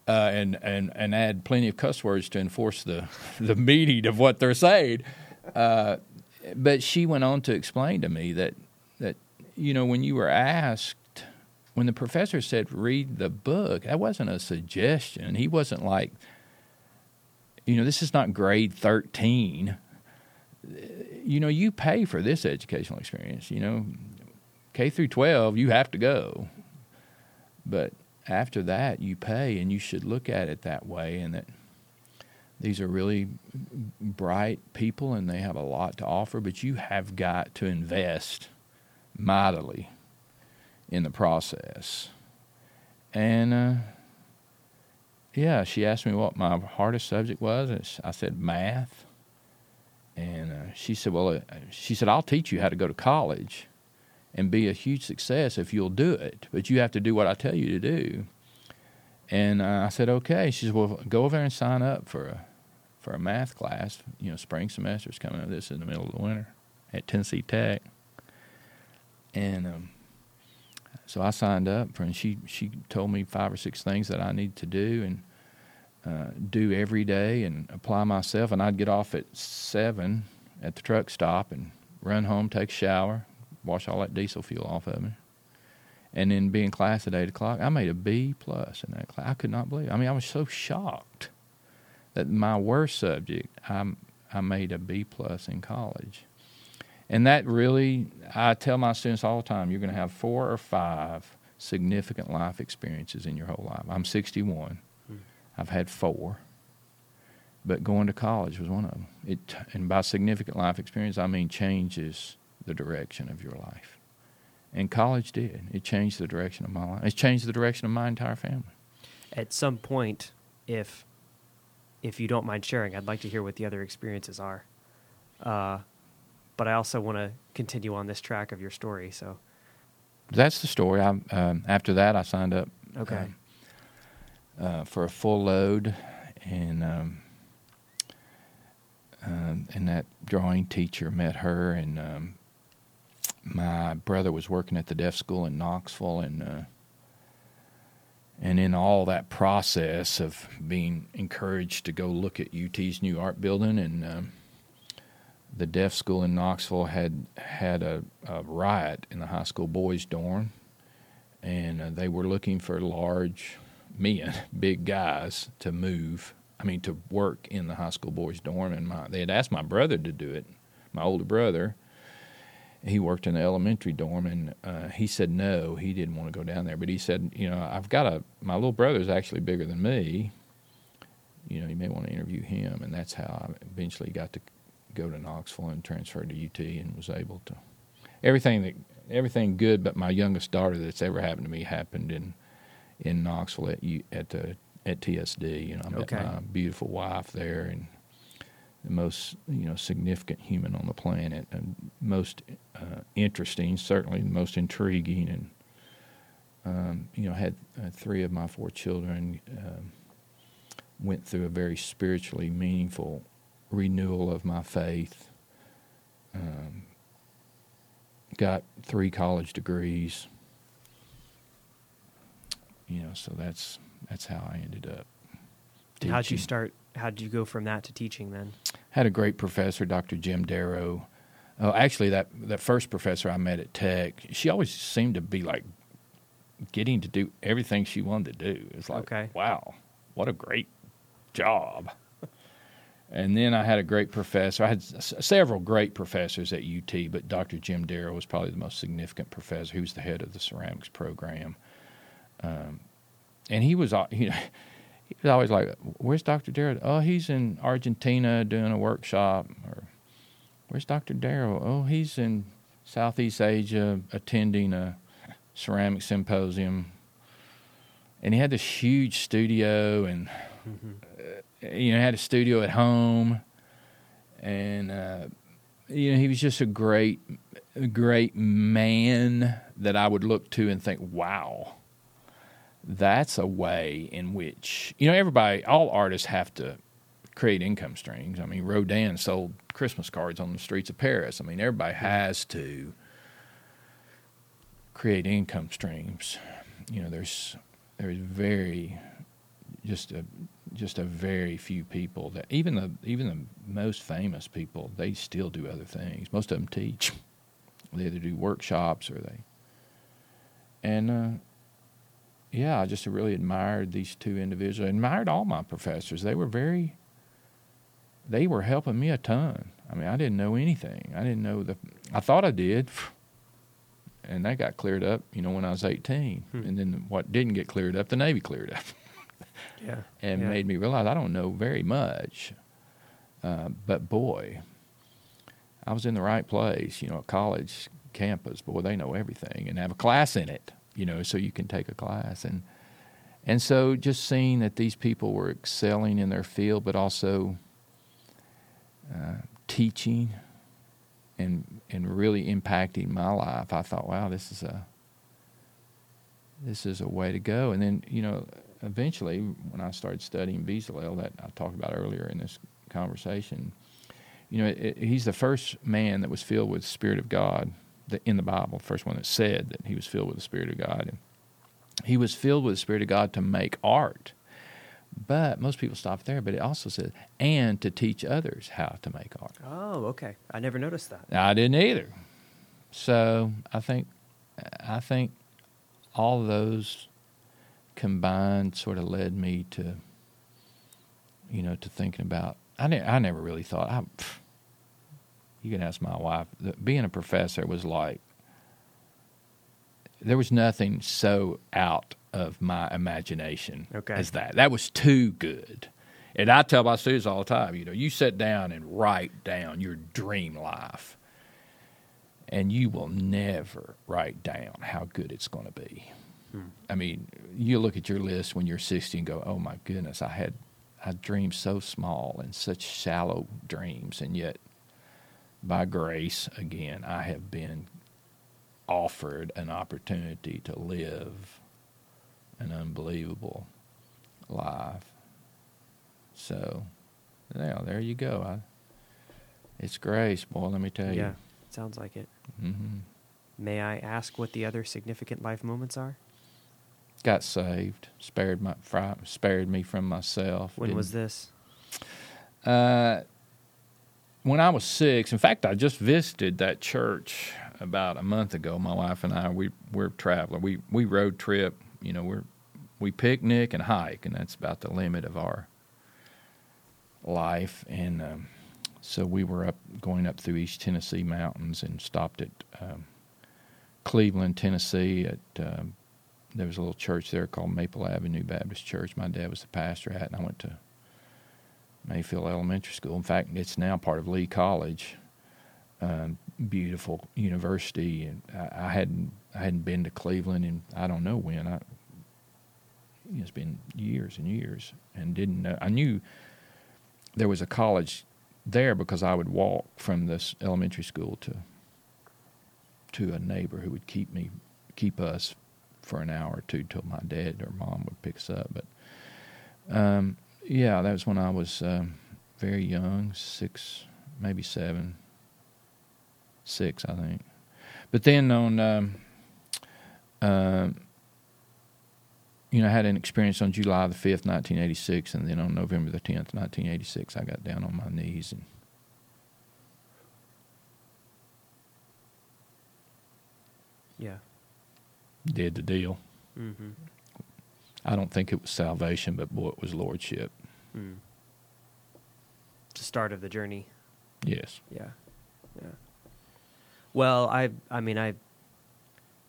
Uh, and, and, and add plenty of cuss words to enforce the, the meaning of what they're saying. Uh, but she went on to explain to me that, that, you know, when you were asked when the professor said read the book, that wasn't a suggestion. He wasn't like, you know, this is not grade 13. You know, you pay for this educational experience. You know, K through 12, you have to go. But after that, you pay, and you should look at it that way, and that these are really bright people and they have a lot to offer, but you have got to invest mightily in the process. And uh, yeah, she asked me what my hardest subject was. and I said math. And uh, she said, Well, uh, she said, I'll teach you how to go to college and be a huge success if you'll do it, but you have to do what I tell you to do. And uh, I said, Okay. She said, Well, go over there and sign up for a, for a math class. You know, spring semester's coming up. This is in the middle of the winter at Tennessee Tech. And um, so I signed up for, and she she told me five or six things that I need to do and uh, do every day and apply myself. And I'd get off at seven at the truck stop and run home, take a shower, wash all that diesel fuel off of me, and then be in class at eight o'clock. I made a B plus in that class. I could not believe. It. I mean, I was so shocked that my worst subject, I I made a B plus in college and that really, I tell my students all the time, you're going to have four or five significant life experiences in your whole life. I'm 61. I've had four. But going to college was one of them. It, and by significant life experience, I mean changes the direction of your life. And college did. It changed the direction of my life. It changed the direction of my entire family. At some point, if if you don't mind sharing, I'd like to hear what the other experiences are. Uh, but I also want to continue on this track of your story. So that's the story. I um, after that I signed up. Okay. Uh, uh, for a full load, and um, uh, and that drawing teacher met her, and um, my brother was working at the deaf school in Knoxville, and uh, and in all that process of being encouraged to go look at UT's new art building and um, the deaf school in Knoxville had had a, a riot in the high school boys' dorm, and uh, they were looking for large men, big guys, to move. I mean, to work in the high school boys' dorm. And my, they had asked my brother to do it, my older brother. He worked in the elementary dorm, and uh, he said no, he didn't want to go down there. But he said, you know, I've got a my little brother's actually bigger than me. You know, you may want to interview him, and that's how I eventually got to go to Knoxville and transferred to UT and was able to everything that everything good but my youngest daughter that's ever happened to me happened in in Knoxville at at the at TSD. You know, I met my beautiful wife there and the most you know significant human on the planet and most uh, interesting, certainly the most intriguing, and um, you know had uh, three of my four children. Um, went through a very spiritually meaningful renewal of my faith. Um, got three college degrees. You know, so that's that's how I ended up. teaching. How'd you start? How'd you go from that to teaching then? Had a great professor, Dr. Jim Darrow. Oh, actually, that that first professor I met at Tech, she always seemed to be like getting to do everything she wanted to do. It's like, Okay. wow, what a great job. And then I had a great professor. I had s- several great professors at UT, but Dr. Jim Darrow was probably the most significant professor. He was the head of the ceramics program, um, and he was, you know, he was always like, "Where's Dr. Darrow? Oh, he's in Argentina doing a workshop." Or, "Where's Dr. Darrow? Oh, he's in Southeast Asia attending a ceramic symposium." And he had this huge studio, and you know, had a studio at home, and uh, you know, he was just a great, a great man that I would look to and think, wow, that's a way in which you know everybody, all artists have to create income streams. I mean, Rodin sold Christmas cards on the streets of Paris. I mean, everybody has to create income streams. You know, there's there's very just a just a very few people that even the even the most famous people they still do other things. Most of them teach. They either do workshops or they. And uh, yeah, I just really admired these two individuals. I admired all my professors. They were very. They were helping me a ton. I mean, I didn't know anything. I didn't know the. I thought I did, and that got cleared up. You know, when I was eighteen, Hmm. and then what didn't get cleared up, the Navy cleared up Yeah. and Yeah. made me realize I don't know very much. Uh, but boy, I was in the right place. You know, a college campus, boy, they know everything and have a class in it. You know, so you can take a class and and so just seeing that these people were excelling in their field, but also uh, teaching and and really impacting my life, I thought, wow, this is a this is a way to go. And then, you know, eventually, when I started studying Bezalel, that I talked about earlier in this conversation, you know, it, it- he's the first man that was filled with the Spirit of God that, in the Bible, the first one that said that he was filled with the Spirit of God. And he was filled with the Spirit of God to make art. But most people stop there, but it also says, and to teach others how to make art. Oh, okay. I never noticed that. I didn't either. So I think I think all those combined sort of led me to you know to thinking about I ne- I never really thought I, pff, you can ask my wife being a professor was like there was nothing so out of my imagination Okay. as that that was too good and I tell my students all the time, you know, you sit down and write down your dream life, and you will never write down how good it's going to be. Hmm. I mean, you look at your list when you're 60 and go, "Oh my goodness, I had I dreamed so small and such shallow dreams, and yet, by grace, again, I have been offered an opportunity to live an unbelievable life." So, yeah, there you go. I, it's grace, boy. Let me tell you. Yeah. Sounds like it. hmm May I ask what the other significant life moments are? Got saved, spared my, spared me from myself. When was this? Uh, when I was six. In fact, I just visited that church about a month ago. My wife and I, we we're traveling. We we road trip. You know, we're we picnic and hike, and that's about the limit of our life. And um, so we were up going up through East Tennessee mountains and stopped at um, Cleveland, Tennessee. At um, there was a little church there called Maple Avenue Baptist Church. My dad was the pastor at, and I went to Mayfield Elementary School. In fact, it's now part of Lee College. Um, beautiful university, and I, I hadn't I hadn't been to Cleveland, and I don't know when. I it's been years and years, and didn't know. I knew there was a college there because I would walk from this elementary school to to a neighbor who would keep me keep us for an hour or two till my dad or mom would pick us up. But um, yeah, that was when I was um, very young, six, maybe seven, six, I think. But then on, um, um, you know, I had an experience on July the 5th, 1986, and then on November the 10th, 1986, I got down on my knees and Yeah. did the deal. Mm-hmm. I don't think it was salvation, but boy, it was lordship. Mm. The start of the journey. Yes. Yeah. Yeah. Well, I I mean I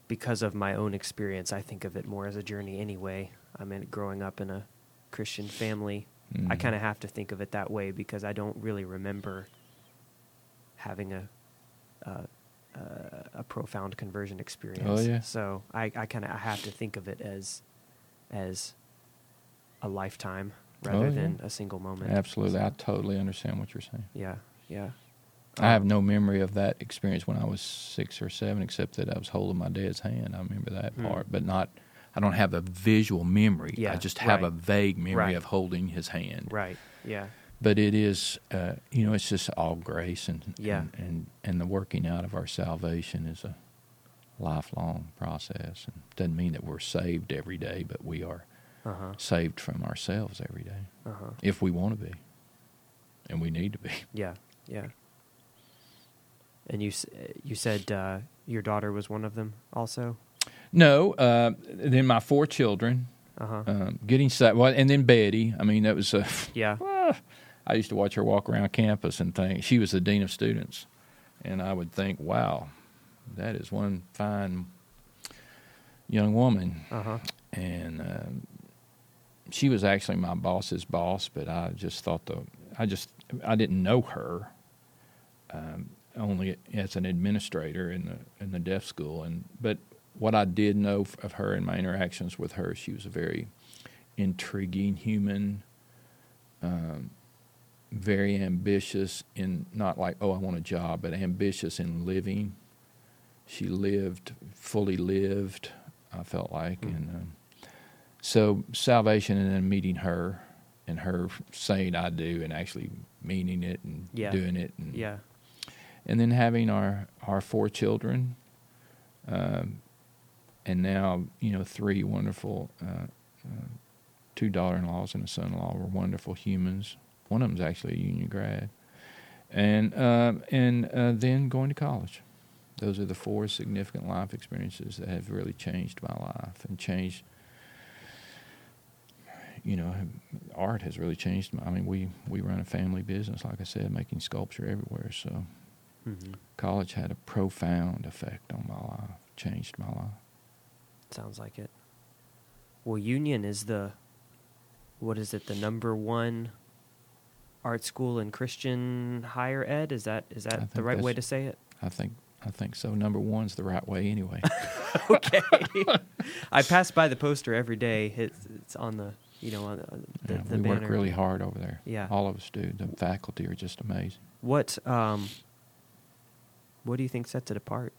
because of my own experience, I think of it more as a journey anyway. I mean growing up in a Christian family, I Mhm. kind of have to think of it that way because I don't really remember having a uh, uh, a profound conversion experience. Oh, yeah. So I, I kind of I have to think of it as as a lifetime rather Oh, yeah. than a single moment. Absolutely. I totally understand what you're saying. Yeah, yeah. I have no memory of that experience when I was six or seven, except that I was holding my dad's hand. I remember that Hmm. part, but not. I don't have a visual memory. Yeah, I just have a vague memory Right. of holding his hand. Right. Yeah. But it is, uh, you know, it's just all grace and Yeah. and, and and the working out of our salvation is a lifelong process. And doesn't mean that we're saved every day, but we are Uh huh. saved from ourselves every day Uh huh. if we want to be, and we need to be. Yeah. Yeah. And you you said uh, your daughter was one of them also. No, uh, then my four children. Uh huh. um, getting saved. Well, and then Betty. I mean, that was. Uh, yeah. I used to watch her walk around campus and think she was the dean of students, and I would think, "Wow, that is one fine young woman." Uh huh. And um, she was actually my boss's boss, but I just thought the I just I didn't know her. Um, only as an administrator in the in the deaf school, and but what I did know of her and my interactions with her, she was a very intriguing human, um, very ambitious in not like oh I want a job, but ambitious in living. She lived fully lived. I felt like, Mm. and um, so salvation, and then meeting her, and her saying I do, and actually meaning it and Yeah. doing it, and Yeah. and then having our our four children, um, and now you know three wonderful, uh, uh, two daughter-in-laws and a son-in-law were wonderful humans. One of them's actually a union grad, and um and uh, then going to college. Those are the four significant life experiences that have really changed my life and changed. You know, art has really changed. My, I mean, we we run a family business, like I said, making sculpture everywhere. So Mm-hmm. college had a profound effect on my life, changed my life. Sounds like it. Well, Union is the what is it? The number one art school in Christian higher ed. Is that is that the right way to say it? I think I think so. Number one's the right way anyway. okay. I pass by the poster every day. It's, it's on the you know on the, Yeah, the we banner. work really hard over there. Yeah. all of us do. The faculty are just amazing. What um what do you think sets it apart?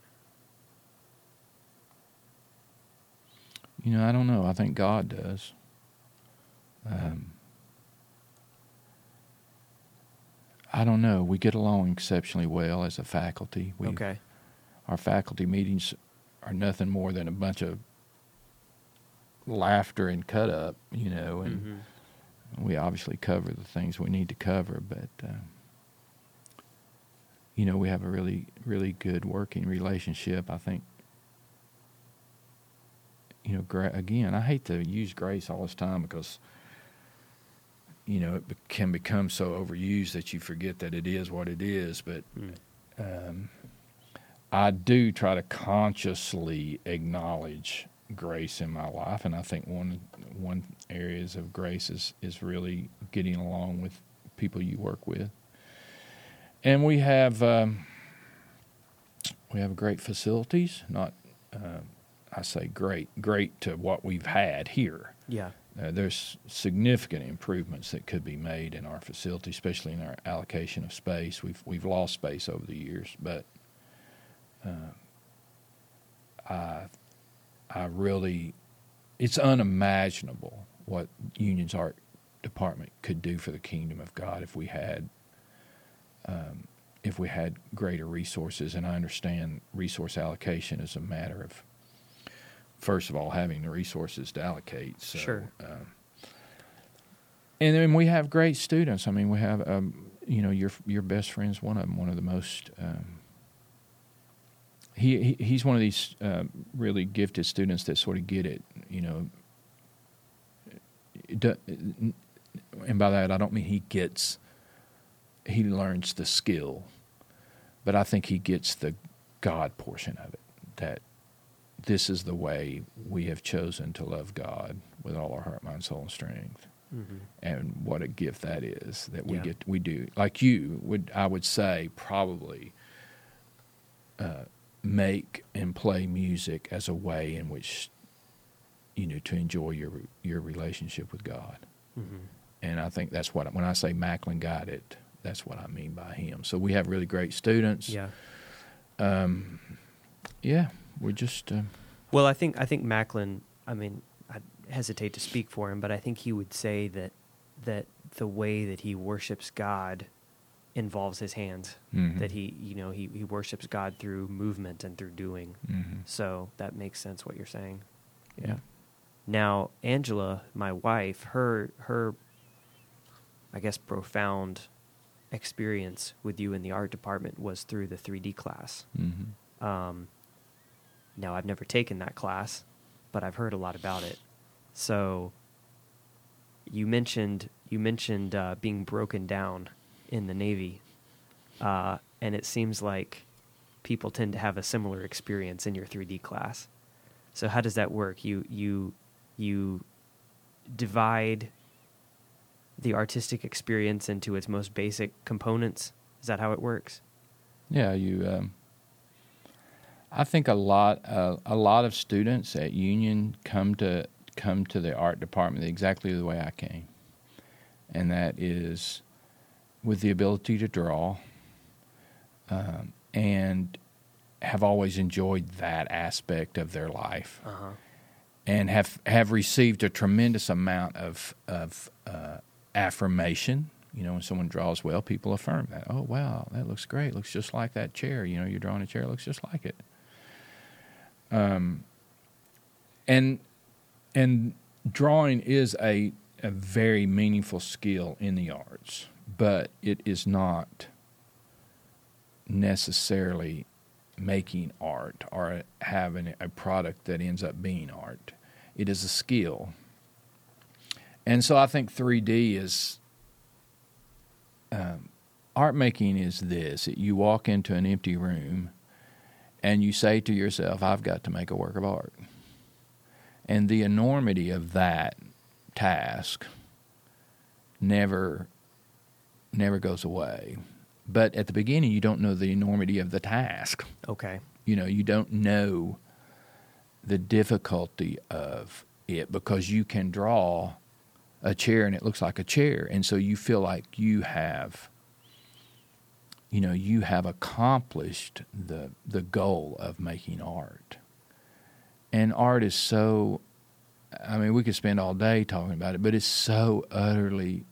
You know, I don't know. I think God does. Um, I don't know. We get along exceptionally well as a faculty. We, okay. Our faculty meetings are nothing more than a bunch of laughter and cut up, you know, and Mhm. we obviously cover the things we need to cover, but uh, you know, we have a really, really good working relationship. I think. You know, gra- again, I hate to use grace all this time because you know it be- can become so overused that you forget that it is what it is. But Mm. um, I do try to consciously acknowledge grace in my life, and I think one one areas of grace is is really getting along with people you work with, and we have um, we have great facilities. Not uh, I say great, great to what we've had here. Yeah. Uh, there's significant improvements that could be made in our facility, especially in our allocation of space. We've we've lost space over the years, but uh, I I really it's unimaginable what Union's art department could do for the kingdom of God if we had um, if we had greater resources. And I understand resource allocation is a matter of first of all having the resources to allocate. So, Sure. Um, and then we have great students. I mean, we have um, you know your your best friend's one of them. One of the most. Um, he, he he's one of these uh, really gifted students that sort of get it. You know. And by that I don't mean he gets. He learns the skill, but I think he gets the God portion of it. That this is the way we have chosen to love God with all our heart, mind, soul, and strength Mm-hmm. and what a gift that is that we Yeah. get we do like you would I would say probably uh, make and play music as a way in which you know to enjoy your your relationship with God Mm-hmm. and I think that's what when I say Macklin got it that's what I mean by him so we have really great students Yeah. um, yeah we're just uh, Well, I think I think Macklin. I mean, I hesitate to speak for him, but I think he would say that that the way that he worships God involves his hands. mhm, That he, you know, he, he worships God through movement and through doing. mhm. So that makes sense what you're saying. yeah Now, Angela, my wife, her her I guess profound experience with you in the art department was through the 3D class. mhm. Um, now, I've never taken that class, but I've heard a lot about it. So, you mentioned you mentioned uh, being broken down in the Navy, uh, and it seems like people tend to have a similar experience in your 3D class. So, how does that work? You you you divide the artistic experience into its most basic components. Is that how it works? Yeah, you. Um, I think a lot, uh, a lot of students at Union come to come to the art department exactly the way I came, and that is with the ability to draw, um, and have always enjoyed that aspect of their life Uh huh. and have have received a tremendous amount of of uh, affirmation. You know, when someone draws well, people affirm that. Oh, wow, that looks great. Looks just like that chair. You know, you're drawing a chair, looks just like it. Um, and and drawing is a a very meaningful skill in the arts, but it is not necessarily making art or having a product that ends up being art. It is a skill. And so I think 3D is um, art making is this you walk into an empty room and you say to yourself, I've got to make a work of art. And the enormity of that task never never goes away. But at the beginning you don't know the enormity of the task Okay. you know you don't know the difficulty of it because you can draw a chair and it looks like a chair and so you feel like you have you know you have accomplished the the goal of making art and art is so i mean we could spend all day talking about it but it's so utterly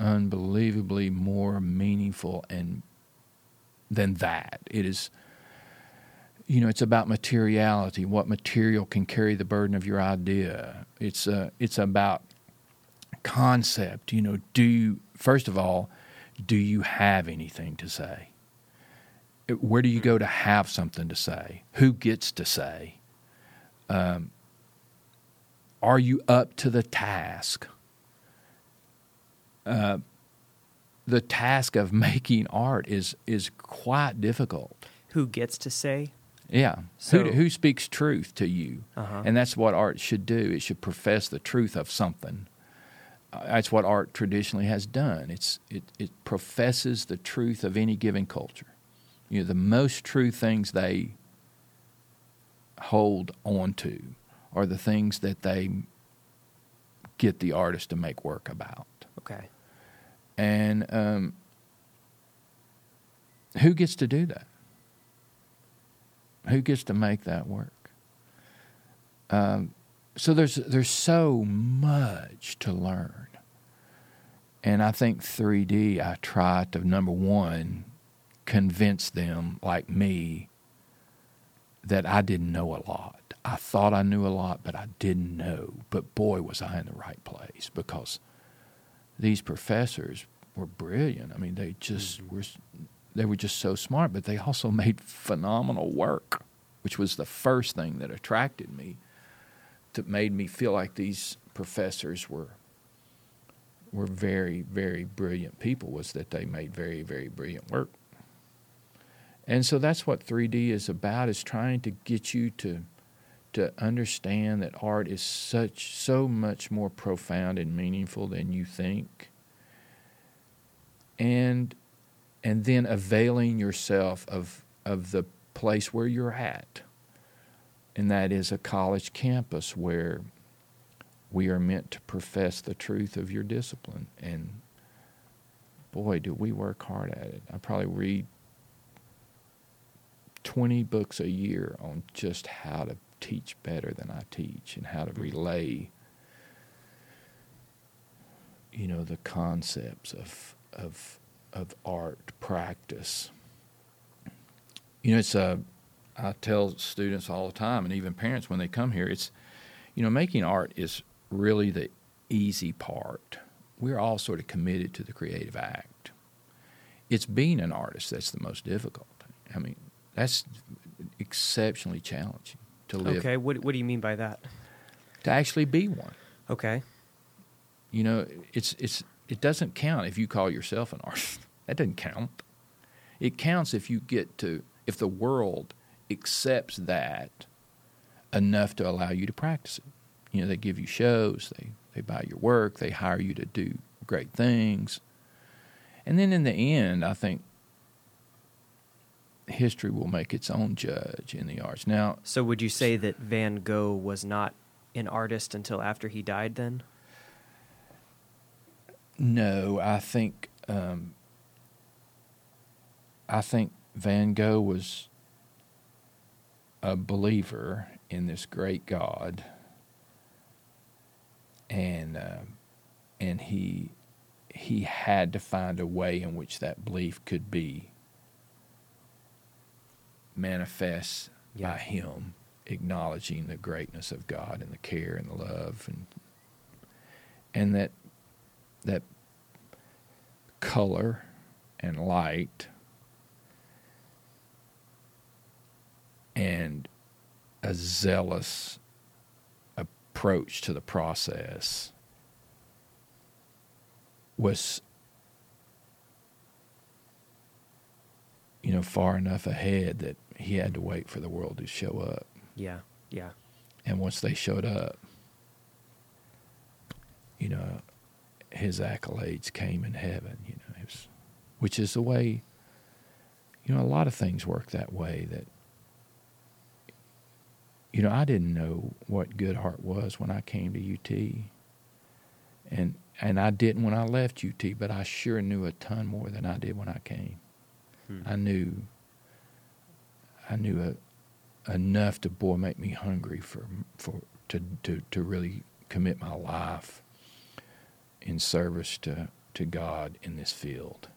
unbelievably more meaningful and than that it is you know, it's about materiality. What material can carry the burden of your idea? It's uh, it's about concept. You know, do you first of all, do you have anything to say? Where do you go to have something to say? Who gets to say? Um, are you up to the task? Uh, the task of making art is is quite difficult. Who gets to say? Yeah. So- who, who speaks truth to you? Uh-huh. And that's what art should do. It should profess the truth of something. Uh, that's what art traditionally has done. It's it, it professes the truth of any given culture. You know, the most true things they hold on to are the things that they get the artist to make work about. Okay. And um, who gets to do that? Who gets to make that work? Um, so there's there's so much to learn, and I think 3D. I try to number one convince them, like me, that I didn't know a lot. I thought I knew a lot, but I didn't know. But boy, was I in the right place because these professors were brilliant. I mean, they just mm-hmm. were they were just so smart, but they also made phenomenal work, which was the first thing that attracted me. That made me feel like these professors were were very, very brilliant people was that they made very, very brilliant work. And so that's what 3D is about is trying to get you to to understand that art is such so much more profound and meaningful than you think. And and then availing yourself of of the place where you're at. And that is a college campus where we are meant to profess the truth of your discipline. And boy, do we work hard at it. I probably read 20 books a year on just how to teach better than I teach and how to relay you know the concepts of of of art practice you know it's a I tell students all the time and even parents when they come here it's you know making art is really the easy part. We're all sort of committed to the creative act. It's being an artist that's the most difficult. I mean, that's exceptionally challenging to live. Okay, what what do you mean by that? To actually be one. Okay. You know, it's it's it doesn't count if you call yourself an artist. that doesn't count. It counts if you get to if the world accepts that enough to allow you to practice it. You know, they give you shows, they, they buy your work, they hire you to do great things. And then in the end, I think history will make its own judge in the arts. Now, so would you say that Van Gogh was not an artist until after he died? Then, no, I think um, I think Van Gogh was a believer in this great God and uh, and he he had to find a way in which that belief could be manifest yeah. by him acknowledging the greatness of God and the care and the love and and that that color and light and a zealous approach to the process was you know far enough ahead that he had to wait for the world to show up yeah yeah and once they showed up you know his accolades came in heaven you know was, which is the way you know a lot of things work that way that you know, I didn't know what Goodheart was when I came to UT. And and I didn't when I left UT, but I sure knew a ton more than I did when I came. Hmm. I knew I knew a, enough to boy make me hungry for for to, to to really commit my life in service to to God in this field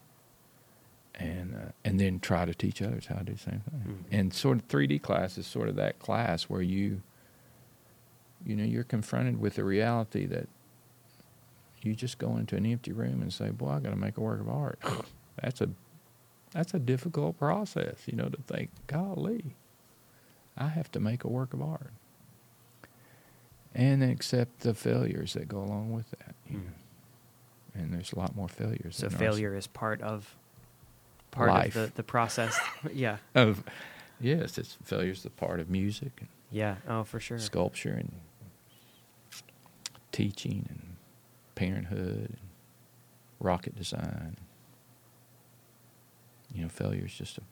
and uh, and then try to teach others how to do the same thing. Mm-hmm. And sort of 3D class is sort of that class where you you know you're confronted with the reality that you just go into an empty room and say, "Boy, I got to make a work of art." that's a that's a difficult process, you know, to think, "Golly, I have to make a work of art." And accept the failures that go along with that. You mm. know? And there's a lot more failures. So failure is part of part life. of the, the process. yeah. Of yes, it's failure's the part of music. And yeah. Oh, for sure. Sculpture and teaching and parenthood and rocket design. You know, failure is just a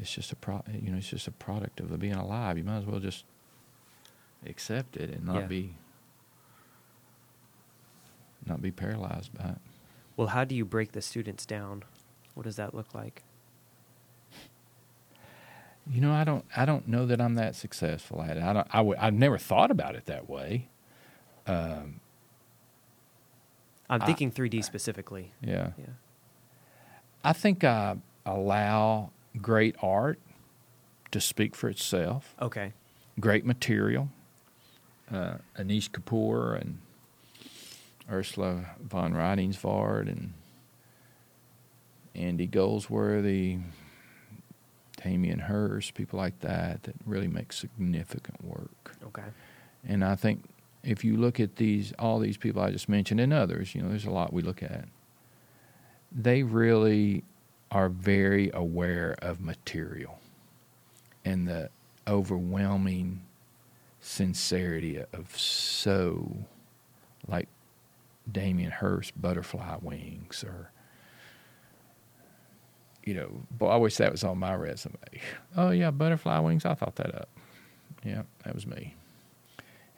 it's just a pro you know it's just a product of being alive you might as well just accept it and not yeah. be not be paralyzed by it well, how do you break the students down? What does that look like? You know, I don't. I don't know that I'm that successful at it. I don't. I w- I've never thought about it that way. Um, I'm thinking I, 3D specifically. Yeah. Yeah. I think I allow great art to speak for itself. Okay. Great material. Uh, Anish Kapoor and Ursula von Rydingsvard and Andy Goldsworthy, Damien Hirst, people like that that really make significant work. Okay. And I think if you look at these, all these people I just mentioned, and others, you know, there's a lot we look at. They really are very aware of material and the overwhelming sincerity of so, like Damien Hirst, butterfly wings, or you know, boy, I wish that was on my resume. Oh yeah, butterfly wings. I thought that up. Yeah, that was me.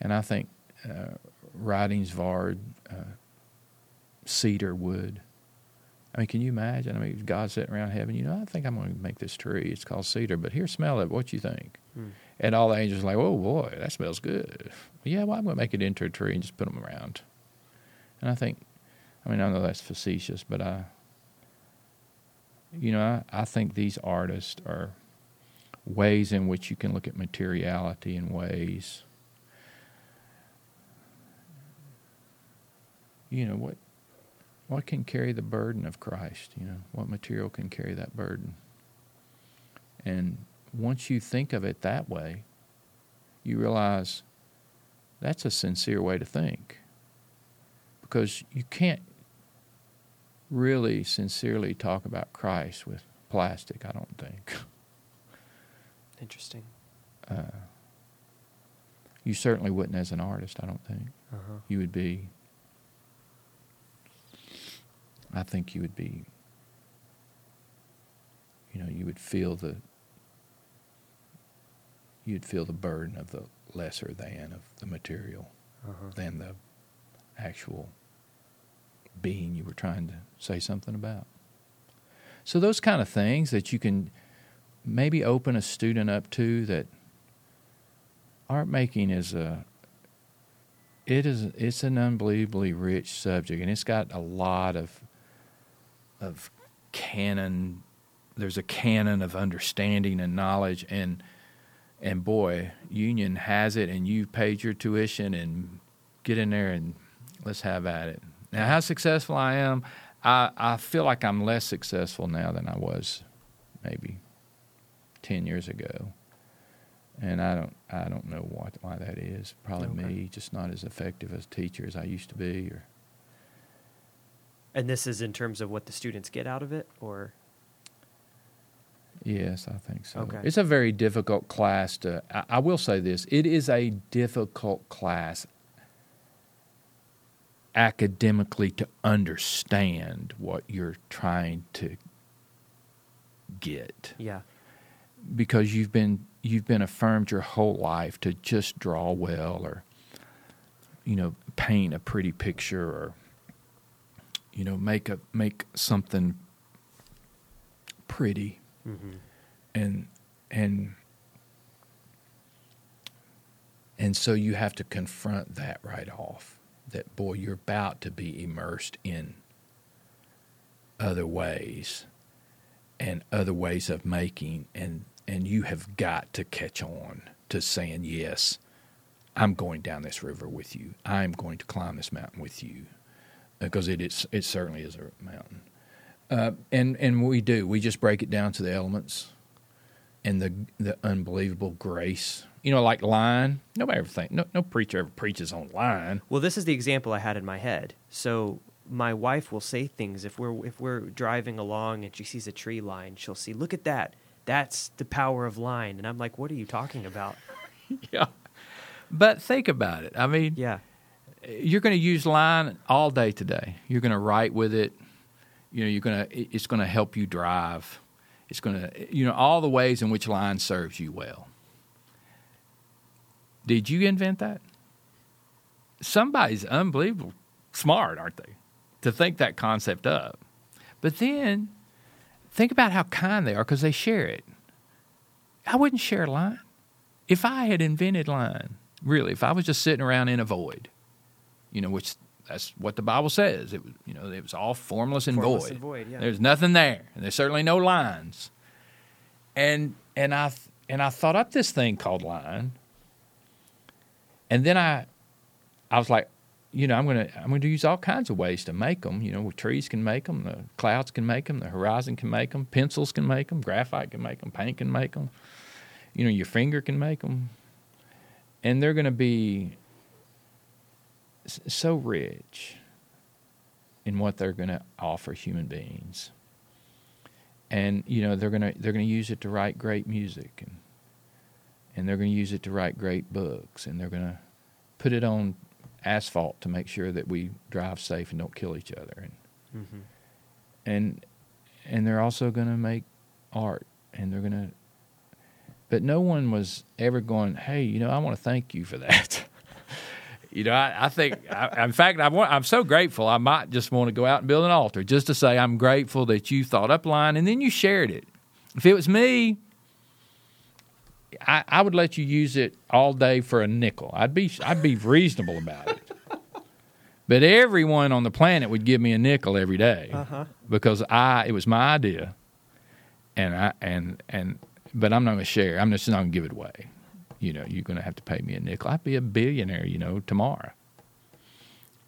And I think uh, Rydingsvard, uh, cedar wood. I mean, can you imagine? I mean, God sitting around heaven, you know, I think I'm going to make this tree. It's called cedar, but here, smell it. What you think? Hmm. And all the angels are like, oh boy, that smells good. Yeah, well, I'm going to make it into a tree and just put them around. And I think, I mean, I know that's facetious, but I, you know, I, I think these artists are ways in which you can look at materiality in ways you know what what can carry the burden of Christ you know? What material can carry that burden? And once you think of it that way you realize that's a sincere way to think. Because you can't really sincerely talk about Christ with plastic I don't think. Interesting. uh, you certainly wouldn't as an artist I don't think. Uh-huh. you would be I think you would be you know you would feel the you'd feel the burden of the lesser than of the material Uh-huh. than the actual being you were trying to say something about so those kind of things that you can maybe open a student up to that art making is a it is it's an unbelievably rich subject and it's got a lot of of canon there's a canon of understanding and knowledge and and boy union has it and you've paid your tuition and get in there and let's have at it. Now how successful i am i i feel like i'm less successful now than i was maybe 10 years ago. And i don't i don't know what why that is. Probably Okay. me just not as effective as a teacher as i used to be or And this is in terms of what the students get out of it, or Yes, I think so. Okay. It's a very difficult class to. I, I will say this: it is a difficult class academically to understand what you're trying to get yeah, because you've been you've been affirmed your whole life to just draw well or you know paint a pretty picture or you know make a make something pretty. Mm-hmm. and and and so you have to confront that right off that boy you're about to be immersed in other ways and other ways of making and and you have got to catch on to saying yes i'm going down this river with you. I'm going to climb this mountain with you because it is it certainly is a mountain uh, and and we do we just break it down to the elements and the the unbelievable grace you know like line nobody ever think no, no preacher ever preaches on line Well, this is the example I had in my head. So my wife will say things if we're if we're driving along and she sees a tree line, she'll see, "Look at that. That's the power of line." And I'm like, "What are you talking about?" yeah but think about it i mean Yeah. You're going to use line all day today. You're going to write with it. You know, you're going to. It's going to help you drive. It's going to. You know, all the ways in which line serves you well. Did you invent that? Somebody's unbelievable smart, aren't they, to think that concept up? But then, think about how kind they are because they share it. I wouldn't share line if I had invented line. Really, if I was just sitting around in a void, you know, which that's what the Bible says. It was, you know, it was all formless and Formless void. and void, yeah. There's nothing there, and there's certainly no lines. And and I and I thought up this thing called line. And then I, I was like, you know, I'm gonna I'm gonna use all kinds of ways to make them. You know, trees can make them, the clouds can make them, the horizon can make them, pencils can make them, graphite can make them, paint can make them. You know, your finger can make them, and they're gonna be so rich in what they're gonna offer human beings. And you know, they're gonna they're gonna use it to write great music, and and they're gonna use it to write great books, and they're gonna put it on asphalt to make sure that we drive safe and don't kill each other and Mm-hmm. and and they're also going to make art and they're going to but no one was ever going hey you know i want to thank you for that you know i, I think I, in fact I want, i'm so grateful i might just want to go out and build an altar just to say i'm grateful that you thought up line and then you shared it if it was me I, I would let you use it all day for a nickel. I'd be I'd be reasonable about it. But everyone on the planet would give me a nickel every day Uh-huh. because I it was my idea, and I and and but I'm not going to share. I'm just not going to give it away. You know, you're going to have to pay me a nickel. I'd be a billionaire, you know, tomorrow.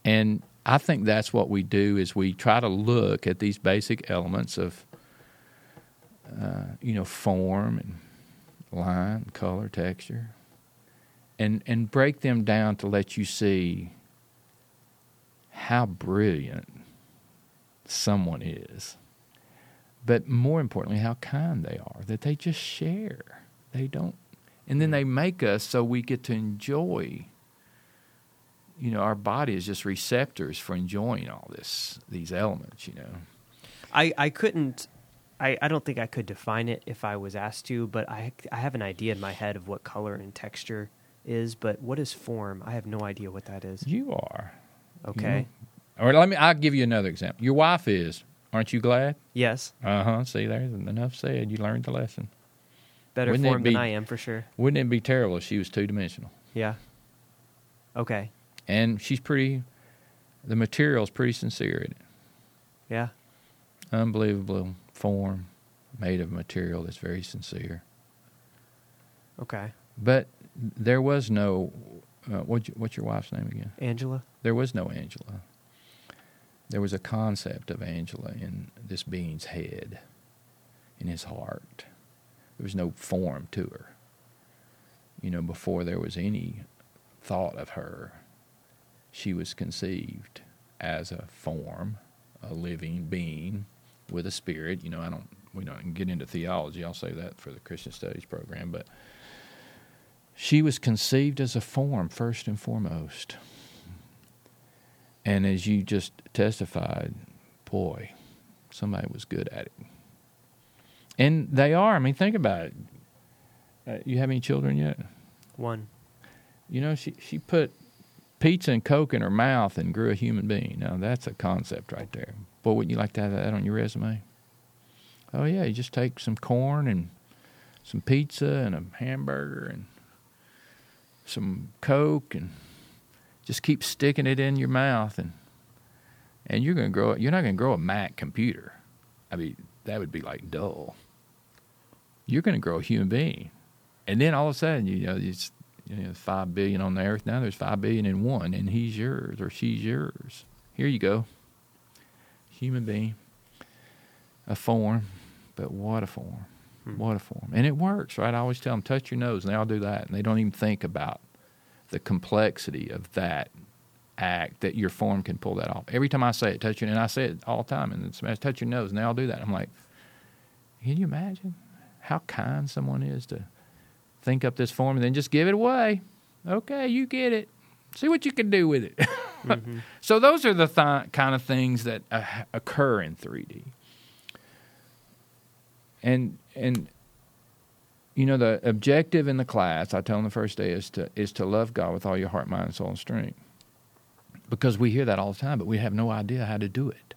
And I think that's what we do is we try to look at these basic elements of, uh, you know, form and line, color, texture, and and break them down to let you see how brilliant someone is. But more importantly, how kind they are, that they just share. They don't and then they make us so we get to enjoy you know, our body is just receptors for enjoying all this these elements, you know. I, I couldn't I, I don't think I could define it if I was asked to, but I I have an idea in my head of what color and texture is, but what is form? I have no idea what that is. You are. Okay. Or let me I'll give you another example. Your wife is. Aren't you glad? Yes. Uh huh. See, there's enough said. You learned the lesson. Better Wouldn't form than be- I am for sure. Wouldn't it be terrible if she was two dimensional? Yeah. Okay. And she's pretty. The material's pretty sincere in it. Yeah. Unbelievable form, made of material that's very sincere. Okay. But there was no. Uh, what, what's your wife's name again? Angela? There was no Angela. There was a concept of Angela in this being's head, in his heart. There was no form to her. You know, before there was any thought of her, she was conceived as a form, a living being with a spirit. You know, I don't, we don't get into theology. I'll say that for the Christian Studies program, but she was conceived as a form first and foremost. And as you just testified, boy, somebody was good at it. And they are. I mean, think about it. Uh, you have any children yet? One. You know, she she put pizza and coke in her mouth and grew a human being. Now that's a concept right there. Boy, wouldn't you like to have that on your resume? Oh yeah, you just take some corn and some pizza and a hamburger and some coke and just keep sticking it in your mouth and and you're gonna grow you're not gonna grow a Mac computer. I mean, that would be like dull. You're gonna grow a human being. And then all of a sudden, you know, it's you know, five billion on the earth. Now there's five billion in one, and he's yours or she's yours. Here you go. Human being. A form, but what a form. Hmm. What a form. And it works, right? I always tell them, touch your nose, and they all do that. And they don't even think about the complexity of that act that your form can pull that off. Every time I say it, touch your, nose and I say it all the time, and it's touch your nose, and they all do that. I'm like, can you imagine how kind someone is to think up this form and then just give it away? Okay, you get it. See what you can do with it. Mm-hmm. So those are the th- kind of things that uh, occur in 3D. And and you know the objective in the class I tell them the first day is to is to love God with all your heart, mind, soul, and strength. Because we hear that all the time, but we have no idea how to do it.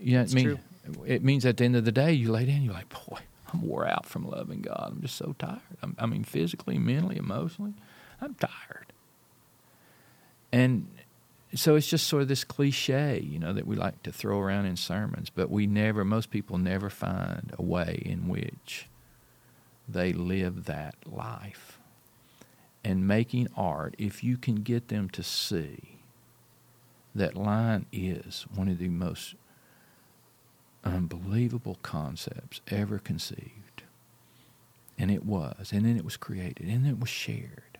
You know, It's it means true. It means at the end of the day you lay down, you're like, boy, I'm wore out from loving God. I'm just so tired. I'm, I mean, physically, mentally, emotionally, I'm tired. And so it's just sort of this cliche, you know, that we like to throw around in sermons, but we never, most people never find a way in which they live that life. And making art, if you can get them to see that line is one of the most unbelievable concepts ever conceived. And it was. And then it was created. And then it was shared.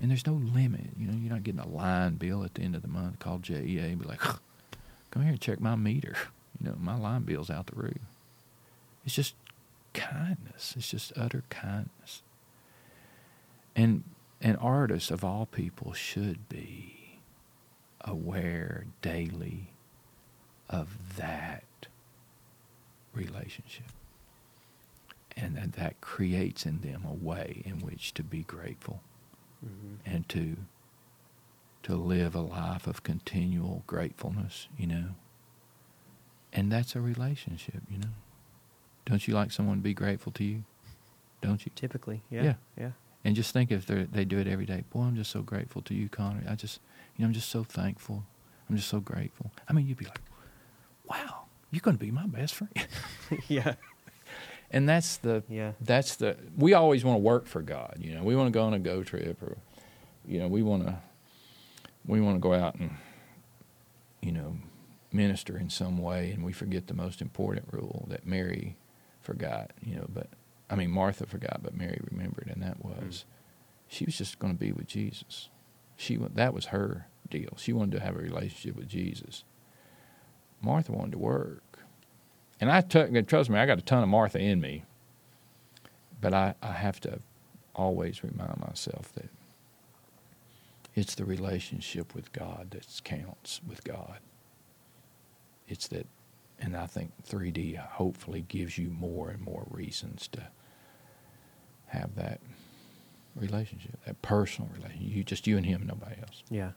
And there's no limit. You know, you're not getting a line bill at the end of the month called JEA and be like, come here and check my meter. You know, my line bill's out the roof. It's just kindness. It's just utter kindness. And an artist of all people should be aware daily of that relationship. And that, that creates in them a way in which to be grateful Mm-hmm. and to to live a life of continual gratefulness, you know. And that's a relationship, you know. Don't you like someone to be grateful to you? Don't you? Typically, yeah, Yeah. yeah. And just think if they they do it every day. Boy, I'm just so grateful to you, Connor. I just, you know, I'm just so thankful. I'm just so grateful. I mean, you'd be like, wow, you're going to be my best friend. yeah, and that's the yeah. that's the we always want to work for God. You know, we want to go on a go trip, or you know, we want to we want to go out and you know minister in some way, and we forget the most important rule that Mary forgot. You know, but I mean Martha forgot, but Mary remembered, and that mm-hmm. was she was just going to be with Jesus. She that was her deal. She wanted to have a relationship with Jesus. Martha wanted to work. And I took, trust me, I got a ton of Martha in me. But I, I have to always remind myself that it's the relationship with God that counts with God. It's that, and I think 3D hopefully gives you more and more reasons to have that relationship, that personal relationship. You just you and him, nobody else. Yeah.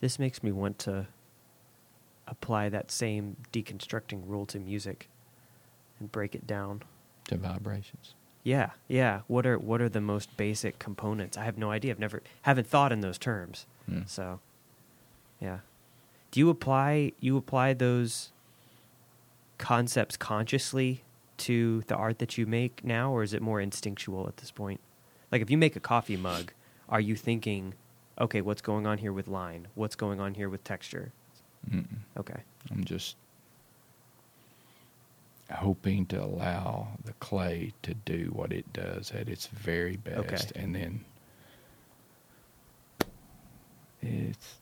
This makes me want to apply that same deconstructing rule to music and break it down. To vibrations. Yeah, yeah. What are what are the most basic components? I have no idea. I've never haven't thought in those terms. Hmm. So, yeah. Do you apply you apply those concepts consciously to the art that you make now, or is it more instinctual at this point? Like, if you make a coffee mug, are you thinking, okay, what's going on here with line? What's going on here with texture? Mm-mm. Okay. I'm just hoping to allow the clay to do what it does at its very best, Okay. and then it's,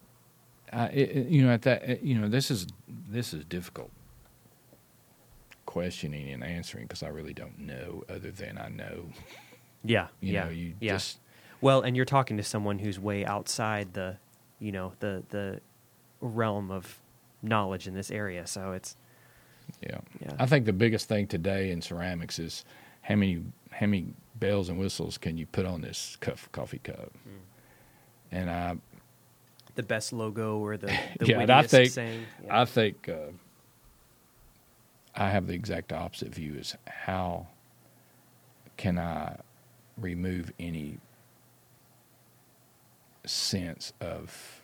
I, it, it- you know, at that, uh, you know, this is this is difficult questioning and answering because I really don't know, other than I know, Yeah. you yeah. know, you yeah. just Well, and you're talking to someone who's way outside the, you know, the the realm of knowledge in this area. So it's Yeah. Yeah. I think the biggest thing today in ceramics is how many how many bells and whistles can you put on this cup, coffee cup? And I the best logo or the, the yeah, and I think saying. Yeah. I think uh, I have the exact opposite view: is how can I remove any sense of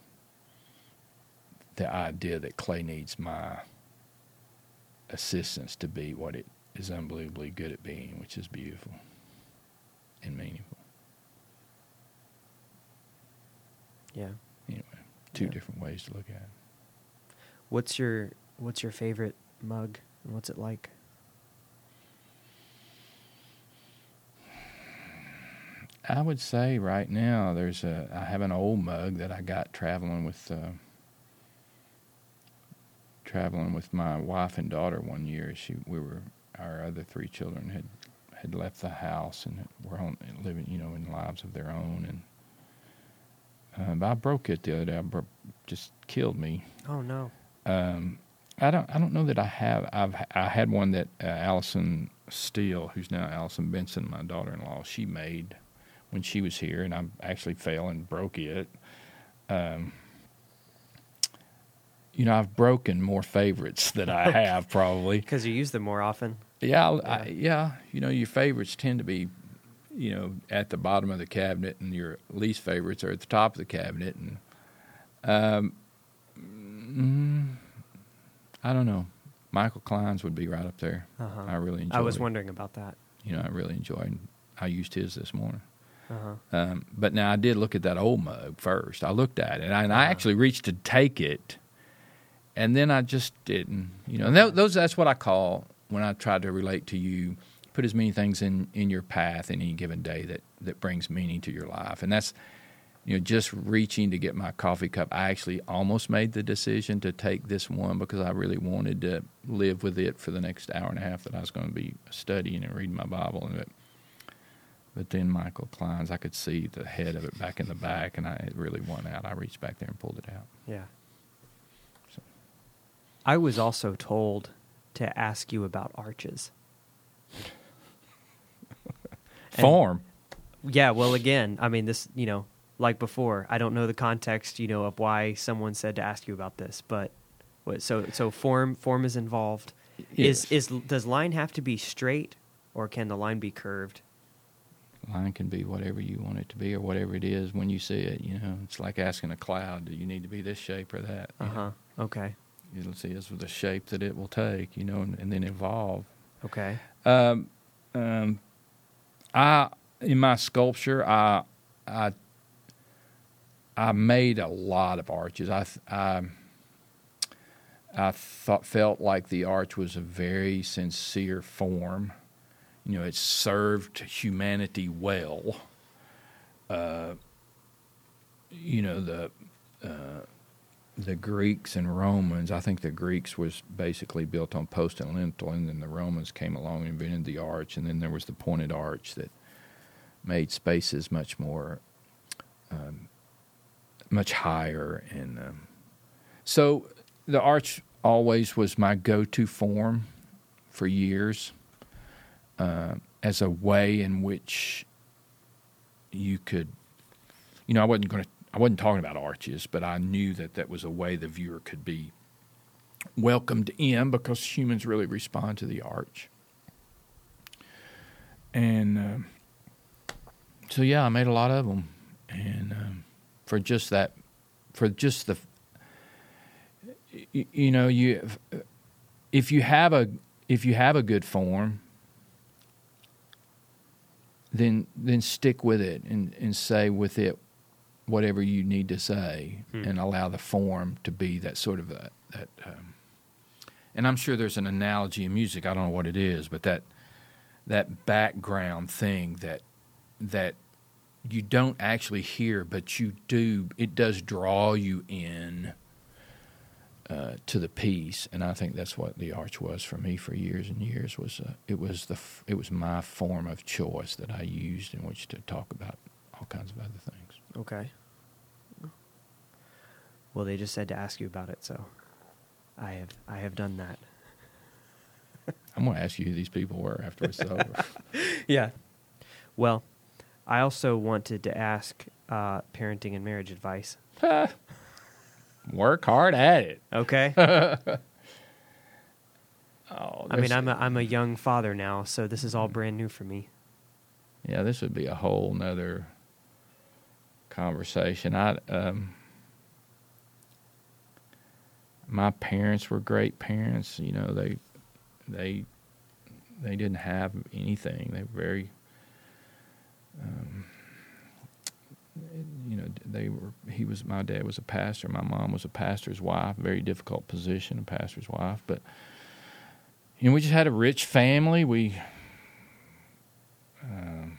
the idea that clay needs my assistance to be what it is unbelievably good at being, which is beautiful and meaningful. yeah. Anyway, two Yeah. different ways to look at it. What's your What's your favorite mug? And what's it like? I would say right now there's a I have an old mug that I got traveling with uh, traveling with my wife and daughter one year. She we were our other three children had had left the house and were on living you know in lives of their own and uh, but I broke it the other day. I bro- just killed me. Oh no. Um, I don't. I don't know that I have. I've. I had one that uh, Allison Steele, who's now Allison Benson, my daughter-in-law, she made when she was here, and I actually fell and broke it. Um, you know, I've broken more favorites that I have probably. Because you use them more often. Yeah, I, I, Yeah. yeah. You know, your favorites tend to be, you know, at the bottom of the cabinet, and your least favorites are at the top of the cabinet. And um, mm, I don't know. Michael Kline's would be right up there. Uh-huh. I really enjoy. I was wondering about that. you know, I really enjoyed. I used his this morning. Uh-huh. Um, but now I did look at that old mug first. I looked at it, and I, and Uh-huh. actually reached to take it, and then I just didn't. You know, and tho- those that's what I call when I try to relate to you. Put as many things in in your path in any given day that that brings meaning to your life, and that's you know just reaching to get my coffee cup. I actually almost made the decision to take this one because I really wanted to live with it for the next hour and a half that I was going to be studying and reading my Bible and it. But then Michael Kline's, I could see the head of it back in the back, and I it really won out. I reached back there and pulled it out. Yeah. I was also told to ask you about arches. And- Form. Yeah, well, again, I mean, this, you know, like before, I don't know the context, you know, of why someone said to ask you about this, but what, so so form form is involved. Yes. Is is does line have to be straight, or can the line be curved? Line can be whatever you want it to be, or whatever it is when you see it. You know, it's like asking a cloud, "Do you need to be this shape or that?" Uh-huh. know, Okay. You'll see with the shape that it will take. You know, and, and then evolve. Okay. Um, um, I in my sculpture, I I I made a lot of arches. I I I thought felt like the arch was a very sincere form. You know, it served humanity well. Uh, you know the uh, the Greeks and Romans. I think the Greeks was basically built on post and lintel, and then the Romans came along and invented the arch, and then there was the pointed arch that made spaces much more, um, much higher, and um, so the arch always was my go-to form for years uh, as a way in which you could, you know, I wasn't going to. I wasn't talking about arches, but I knew that that was a way the viewer could be welcomed in because humans really respond to the arch. And um, so, yeah, I made a lot of them, and um, for just that, for just the, you, you know, you if you have a if you have a good form, then then stick with it and, and say with it whatever you need to say Hmm. and allow the form to be that sort of a, that um, and I'm sure there's an analogy in music I don't know what it is but that that background thing that that you don't actually hear but you do it does draw you in uh, to the piece and I think that's what the arch was for me for years and years was uh, it was the f- it was my form of choice that I used in which to talk about all kinds of other things Okay. Well, they just said to ask you about it, so I have I have done that. I'm going to ask you who these people were after it's over. Yeah. Well, I also wanted to ask uh, parenting and marriage advice. Work hard at it. Okay. Oh, I mean, I'm a, I'm a young father now, so this is all brand new for me. yeah, this would be a whole nother conversation. I um, my parents were great parents. You know, they they they didn't have anything. They were very um, you know they were he was my dad was a pastor my mom was a pastor's wife very difficult position a pastor's wife but you know we just had a rich family we um,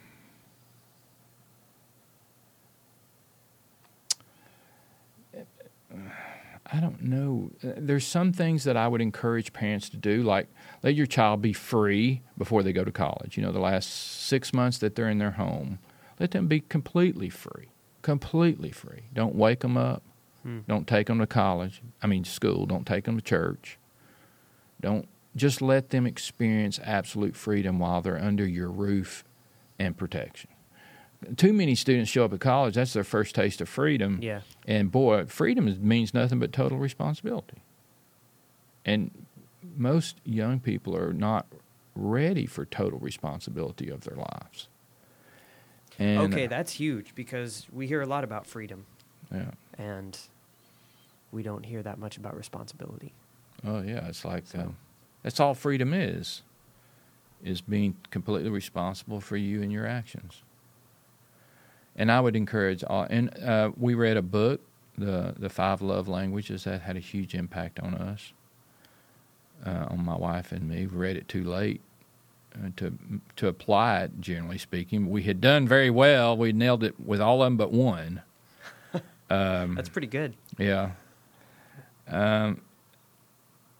I don't know. Uh, There's some things that I would encourage parents to do, like let your child be free before they go to college. You know, the last six months that they're in their home, let them be completely free, completely free. Don't wake them up. Hmm. Don't take them to college. I mean, school. Don't take them to church. Don't just let them experience absolute freedom while they're under your roof and protection. Too many students show up at college. That's their first taste of freedom. Yeah. And boy, freedom is- means nothing but total responsibility. And most young people are not ready for total responsibility of their lives. And, okay, that's huge because we hear a lot about freedom, yeah. and we don't hear that much about responsibility. Oh yeah, it's like So- um, that's all freedom is. is being completely responsible for you and your actions. And I would encourage all. And uh, we read a book, the the Five Love Languages, that had a huge impact on us, uh, on my wife and me. We read it too late uh, to to apply it. Generally speaking, we had done very well. We nailed it with all of them but one. Um, That's pretty good. Yeah. Um,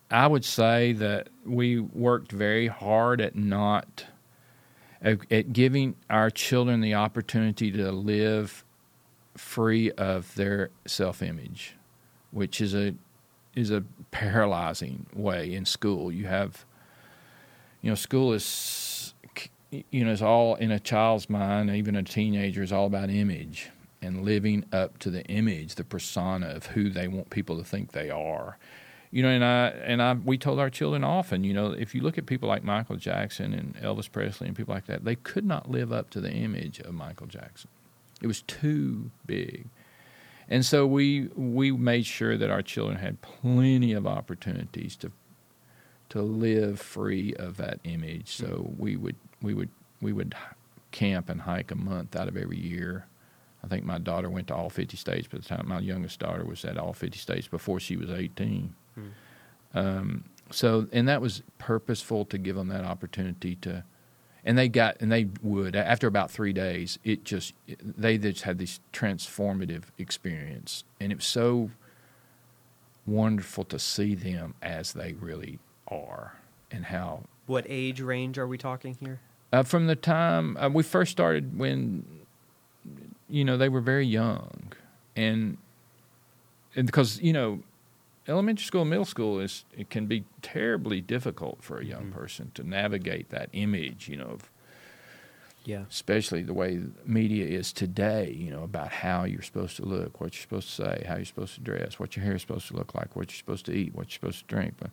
I would say that we worked very hard at not at, giving our children the opportunity to live free of their self-image, which is a is a paralyzing way in school. You have, you know, school is you know is all in a child's mind, even a teenager, is all about image and living up to the image, the persona of who they want people to think they are you know, and I and I we told our children often, you know, if you look at people like Michael Jackson and Elvis Presley and people like that, they could not live up to the image of Michael Jackson. It was too big. And so we we made sure that our children had plenty of opportunities to to live free of that image. So we would we would we would camp and hike a month out of every year. I think my daughter went to all 50 states by the time my youngest daughter was at all 50 states before she was 18. Hmm. Um, so, and that was purposeful to give them that opportunity to, and they got, and they would after about three days. It just they just had this transformative experience, and it was so wonderful to see them as they really are, and how. What age range are we talking here? Uh, from the time uh, we first started, when you know they were very young, and and because you know elementary school, middle school is it can be terribly difficult for a young mm-hmm. person to navigate that image, you know, of yeah, especially the way media is today, you know, about how you're supposed to look, what you're supposed to say, how you're supposed to dress, what your hair is supposed to look like, what you're supposed to eat, what you're supposed to drink. But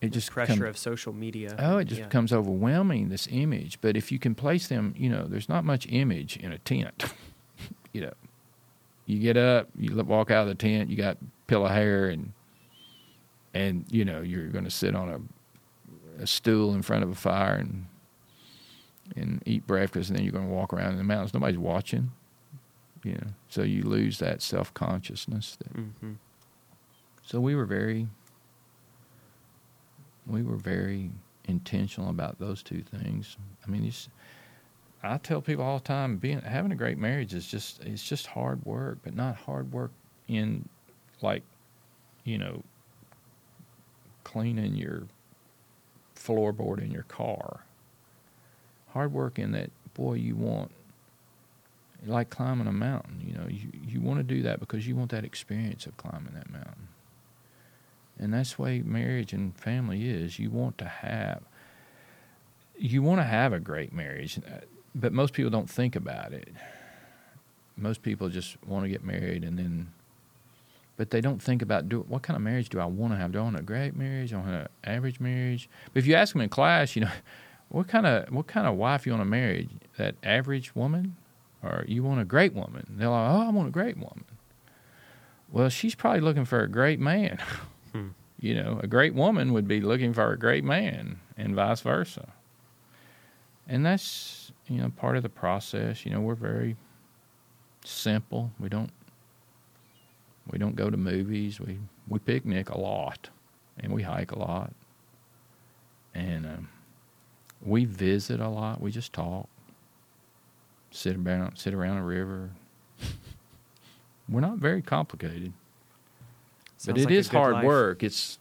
it just pressure of social media. Oh, it just yeah. becomes overwhelming. This image, but if you can place them, you know, there's not much image in a tent. you know, you get up, you walk out of the tent, you got pillow hair and and you know you're going to sit on a, a stool in front of a fire and and eat breakfast, and then you're going to walk around in the mountains. Nobody's watching, you know. So you lose that self consciousness. Mm-hmm. So we were very, we were very intentional about those two things. I mean, I tell people all the time, being having a great marriage is just it's just hard work, but not hard work in like, you know, cleaning your floorboard in your car. Hard work in that, boy, you want, like climbing a mountain. You know, you, you want to do that because you want that experience of climbing that mountain. And that's the way marriage and family is. You want to have, you want to have a great marriage, but most people don't think about it. Most people just want to get married and then but they don't think about do, what kind of marriage do I want to have? Do I want a great marriage? Do I want an average marriage? But if you ask them in class, you know, what kind of what kind of wife you want to marry? That average woman, or you want a great woman? They're like, oh, I want a great woman. Well, she's probably looking for a great man. Hmm. You know, a great woman would be looking for a great man, and vice versa. And that's you know part of the process. You know, we're very simple. We don't we don't go to movies. We we picnic a lot, and we hike a lot, and um, we visit a lot. We just talk, sit around sit around a river. We're not very complicated, Sounds but it like is hard life. work. It's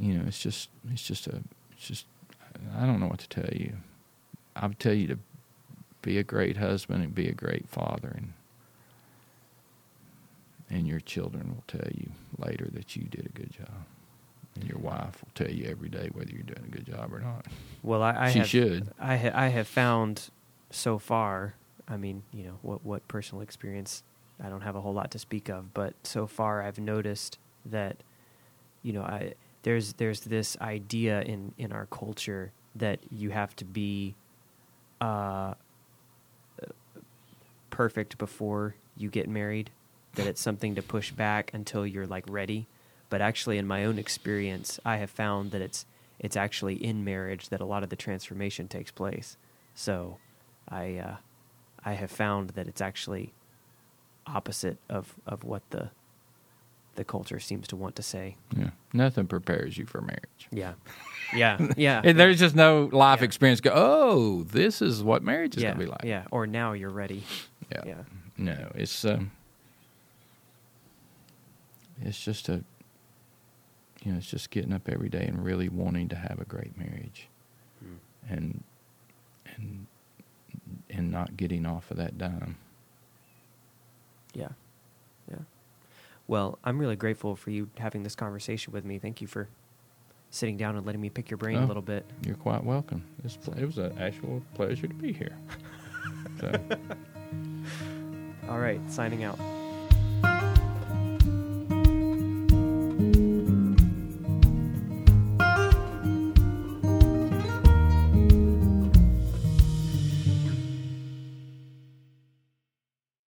you know, it's just it's just a it's just I don't know what to tell you. I would tell you to be a great husband and be a great father and and your children will tell you later that you did a good job. And your wife will tell you every day whether you're doing a good job or not. Well, I, I she have, should. I ha- I have found so far. I mean, you know, what what personal experience? I don't have a whole lot to speak of, but so far I've noticed that, you know, I there's there's this idea in in our culture that you have to be, uh, perfect before you get married that it's something to push back until you're like ready. But actually, in my own experience, I have found that it's it's actually in marriage that a lot of the transformation takes place. So, I uh, I have found that it's actually opposite of of what the the culture seems to want to say. Yeah. Nothing prepares you for marriage. Yeah, yeah, yeah. And There's just no life Yeah. experience. Go, oh, this is what marriage is yeah, going to be like. yeah. Or now you're ready. Yeah. Yeah. No, it's um, it's just a, you know, it's just getting up every day and really wanting to have a great marriage, Mm. and and and not getting off of that dime. Yeah. Yeah. Well, I'm really grateful for you having this conversation with me. Thank you for sitting down and letting me pick your brain Oh. a little bit. You're quite welcome. It's, it was an actual pleasure to be here. So. All right, signing out.